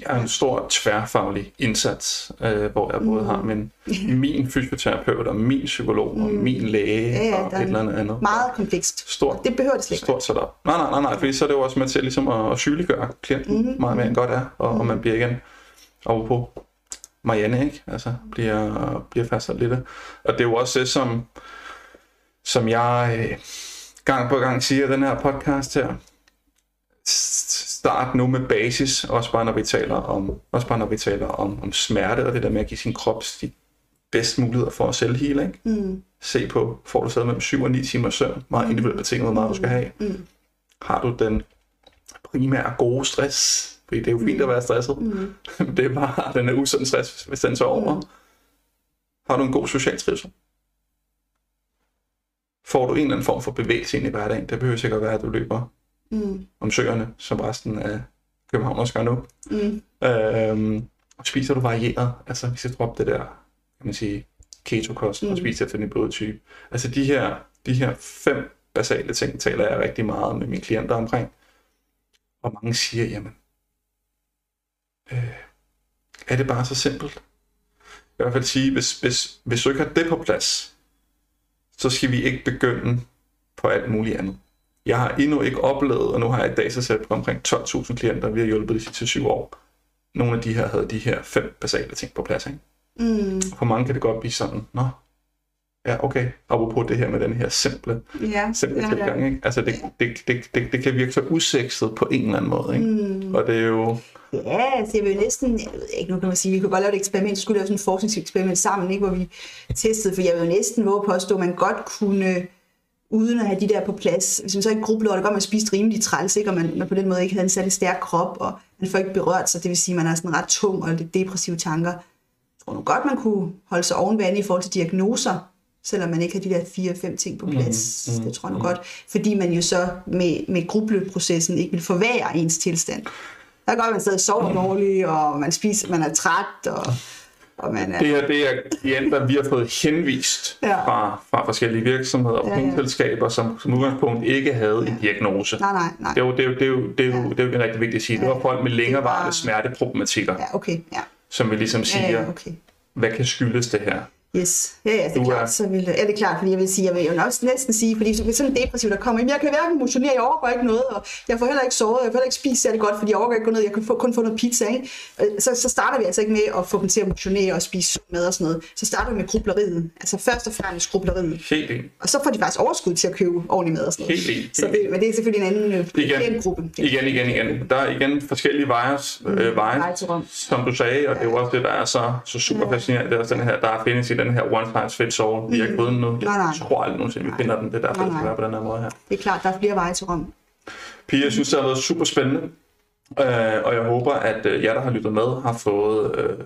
Jeg er en stor tværfaglig indsats, øh, hvor jeg både har min, min fysioterapeut og min psykolog og min læge Ja, ja, og et er eller andet andet. Meget komplekst. Stort, Det behøver det slet ikke. stort setup. Nej, nej, nej, nej, fordi så er det jo også med til ligesom at, at sygeliggøre klienten mm-hmm. meget mere end godt er, og, og man bliver igen over på Marianne, ikke? Altså, bliver, bliver fastsat lidt. Og det er jo også det, som, som jeg øh, gang på gang siger i den her podcast her. Start nu med basis, også bare når vi taler om, også bare når vi taler om, om smerte, og det der med at give sin krop de bedste muligheder for at selvheal, ikke? Mm. Se på, får du stadig mellem 7 og 9 timer søvn, meget individuelt betinget, hvor meget du skal have. Mm. Har du den primære gode stress? Fordi det er jo fint at være stresset. Mm. det er bare den er usund stress, hvis den tager over. Har du en god social trivsel? Får du en eller anden form for bevægelse ind i hverdagen? Det behøver sikkert være, at du løber Mm. om søerne, som resten af København også gør nu. Mm. Øhm, og spiser du varieret? Altså, vi skal droppe det der, kan man sige, keto-kost mm. og spise efter din blodtype. Altså, de her, de her fem basale ting taler jeg rigtig meget med mine klienter omkring. Og mange siger, jamen, øh, er det bare så simpelt? Jeg vil i hvert fald sige, hvis, hvis, hvis du ikke har det på plads, så skal vi ikke begynde på alt muligt andet. Jeg har endnu ikke oplevet, og nu har jeg et datasæt på omkring 12.000 klienter, vi har hjulpet de sidste syv år. Nogle af de her havde de her fem basale ting på plads. Ikke? Mm. For mange kan det godt blive sådan, nå, ja okay, apropos det her med den her simple, Ja, simple ja, tilgang. Ikke? Altså det, det, det, det, det kan virke så usekset på en eller anden måde. Ikke? Mm. Og det er jo, Ja, så jeg vil næsten, jeg ved ikke, nu kan man sige, vi kunne godt lave et eksperiment, vi skulle lave sådan et forskningseksperiment sammen, ikke, hvor vi testede, for jeg vil jo næsten våge påstå, at man godt kunne, uden at have de der på plads, hvis man så ikke grublede over det, godt man spiste rimelig træls, ikke, og man, man, på den måde ikke havde en særlig stærk krop, og man får ikke berørt sig, det vil sige, at man har sådan ret tung og lidt depressive tanker. Jeg tror nu godt, man kunne holde sig ovenvande i forhold til diagnoser, selvom man ikke har de der fire-fem ting på plads. Mm, mm, det tror jeg nu godt. Fordi man jo så med, med grubleprocessen ikke vil forværre ens tilstand. Der at man stadig sover dårligt, og man spiser, man er træt, og, og man er... det her det er klienter, vi har fået henvist Ja. fra, fra forskellige virksomheder og Ja, ja. som som udgangspunkt ikke havde en diagnose. Nej, nej, nej. Det er jo, det er jo, det er jo, det er jo, det er jo rigtig vigtigt at sige. Det var folk med længerevarende var- smerteproblematikker, Ja, okay, ja. som vi ligesom Ja, siger, ja, okay. hvad kan skyldes det her? Yes. Ja, ja, det er er- klart. Så vil, ja, det er klart, fordi jeg vil sige, jeg vil jo også næsten sige, fordi hvis sådan en depressiv, der kommer, jeg kan hverken motionere, jeg overgår ikke noget, og jeg får heller ikke sovet, jeg får heller ikke spist særlig godt, fordi jeg overgår ikke gå ned, jeg kan få, kun få noget pizza, ikke? Øh, Så, så starter vi altså ikke med at få dem til at motionere og spise mad og sådan noget. Så starter vi med grubleriet. Altså først og fremmest grubleriet. Helt enig. Og så får de faktisk overskud til at købe ordentlig mad og sådan noget. Helt enig. Så det, men det er selvfølgelig en anden øh, Igen. klientgruppe. Igen, igen, igen. Der er igen forskellige veje, øh, veje veje til Rom. som du sagde, og det er jo også det, der er så, så super fascinerende. Det er også den her, der findes den her one size fits all. Vi har ikke fået den nu. Nej, nej. Jeg tror aldrig nogensinde, vi finder den. Det er derfor, Nej, det skal være på den her måde her. Det er klart, der er flere veje til Rom. Pia, jeg synes, det har været super spændende. Øh, og jeg håber, at øh, jer, der har lyttet med, har fået, øh,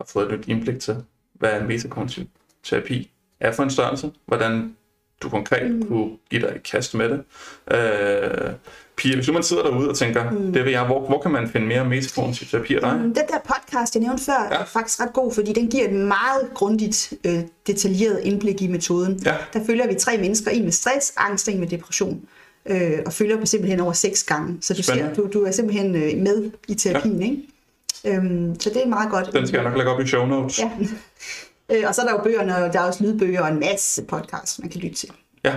har fået et nyt indblik til, hvad metakognitiv terapi er for en størrelse. Hvordan du konkret mm. kunne give dig et kast med det. Øh, Pia, hvis man sidder derude og tænker, mm. det vil jeg, hvor, hvor kan man finde mere metakognitiv terapi af dig? Den der podcast, jeg nævnte før, Ja. er faktisk ret god, fordi den giver et meget grundigt, øh, detaljeret indblik i metoden. Ja. Der følger vi tre mennesker, en med stress, angst og en med depression. Øh, og følger dem simpelthen over seks gange. Så du, ser, du, du er simpelthen øh, med i terapien, ja. ikke? Øhm, så det er meget godt. Den skal jeg nok lægge op i show notes. Ja. Øh, og så er der jo bøgerne, og der er også lydbøger og en masse podcasts, man kan lytte til. Ja.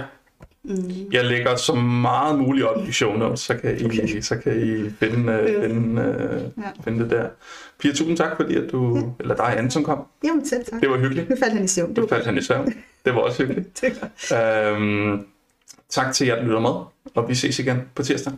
Jeg lægger så meget muligt op i show notes, så kan I, okay. så kan I finde, uh, finde, uh, Ja. finde det der. Pia, tusind tak, fordi at du, eller dig, Anton, kom. Jamen selv tak. Det var hyggeligt. Nu faldt han i søvn. Var faldt han i søvn. Det var også hyggeligt. det var- Øhm, tak til jer, der lytter med, og vi ses igen på tirsdag.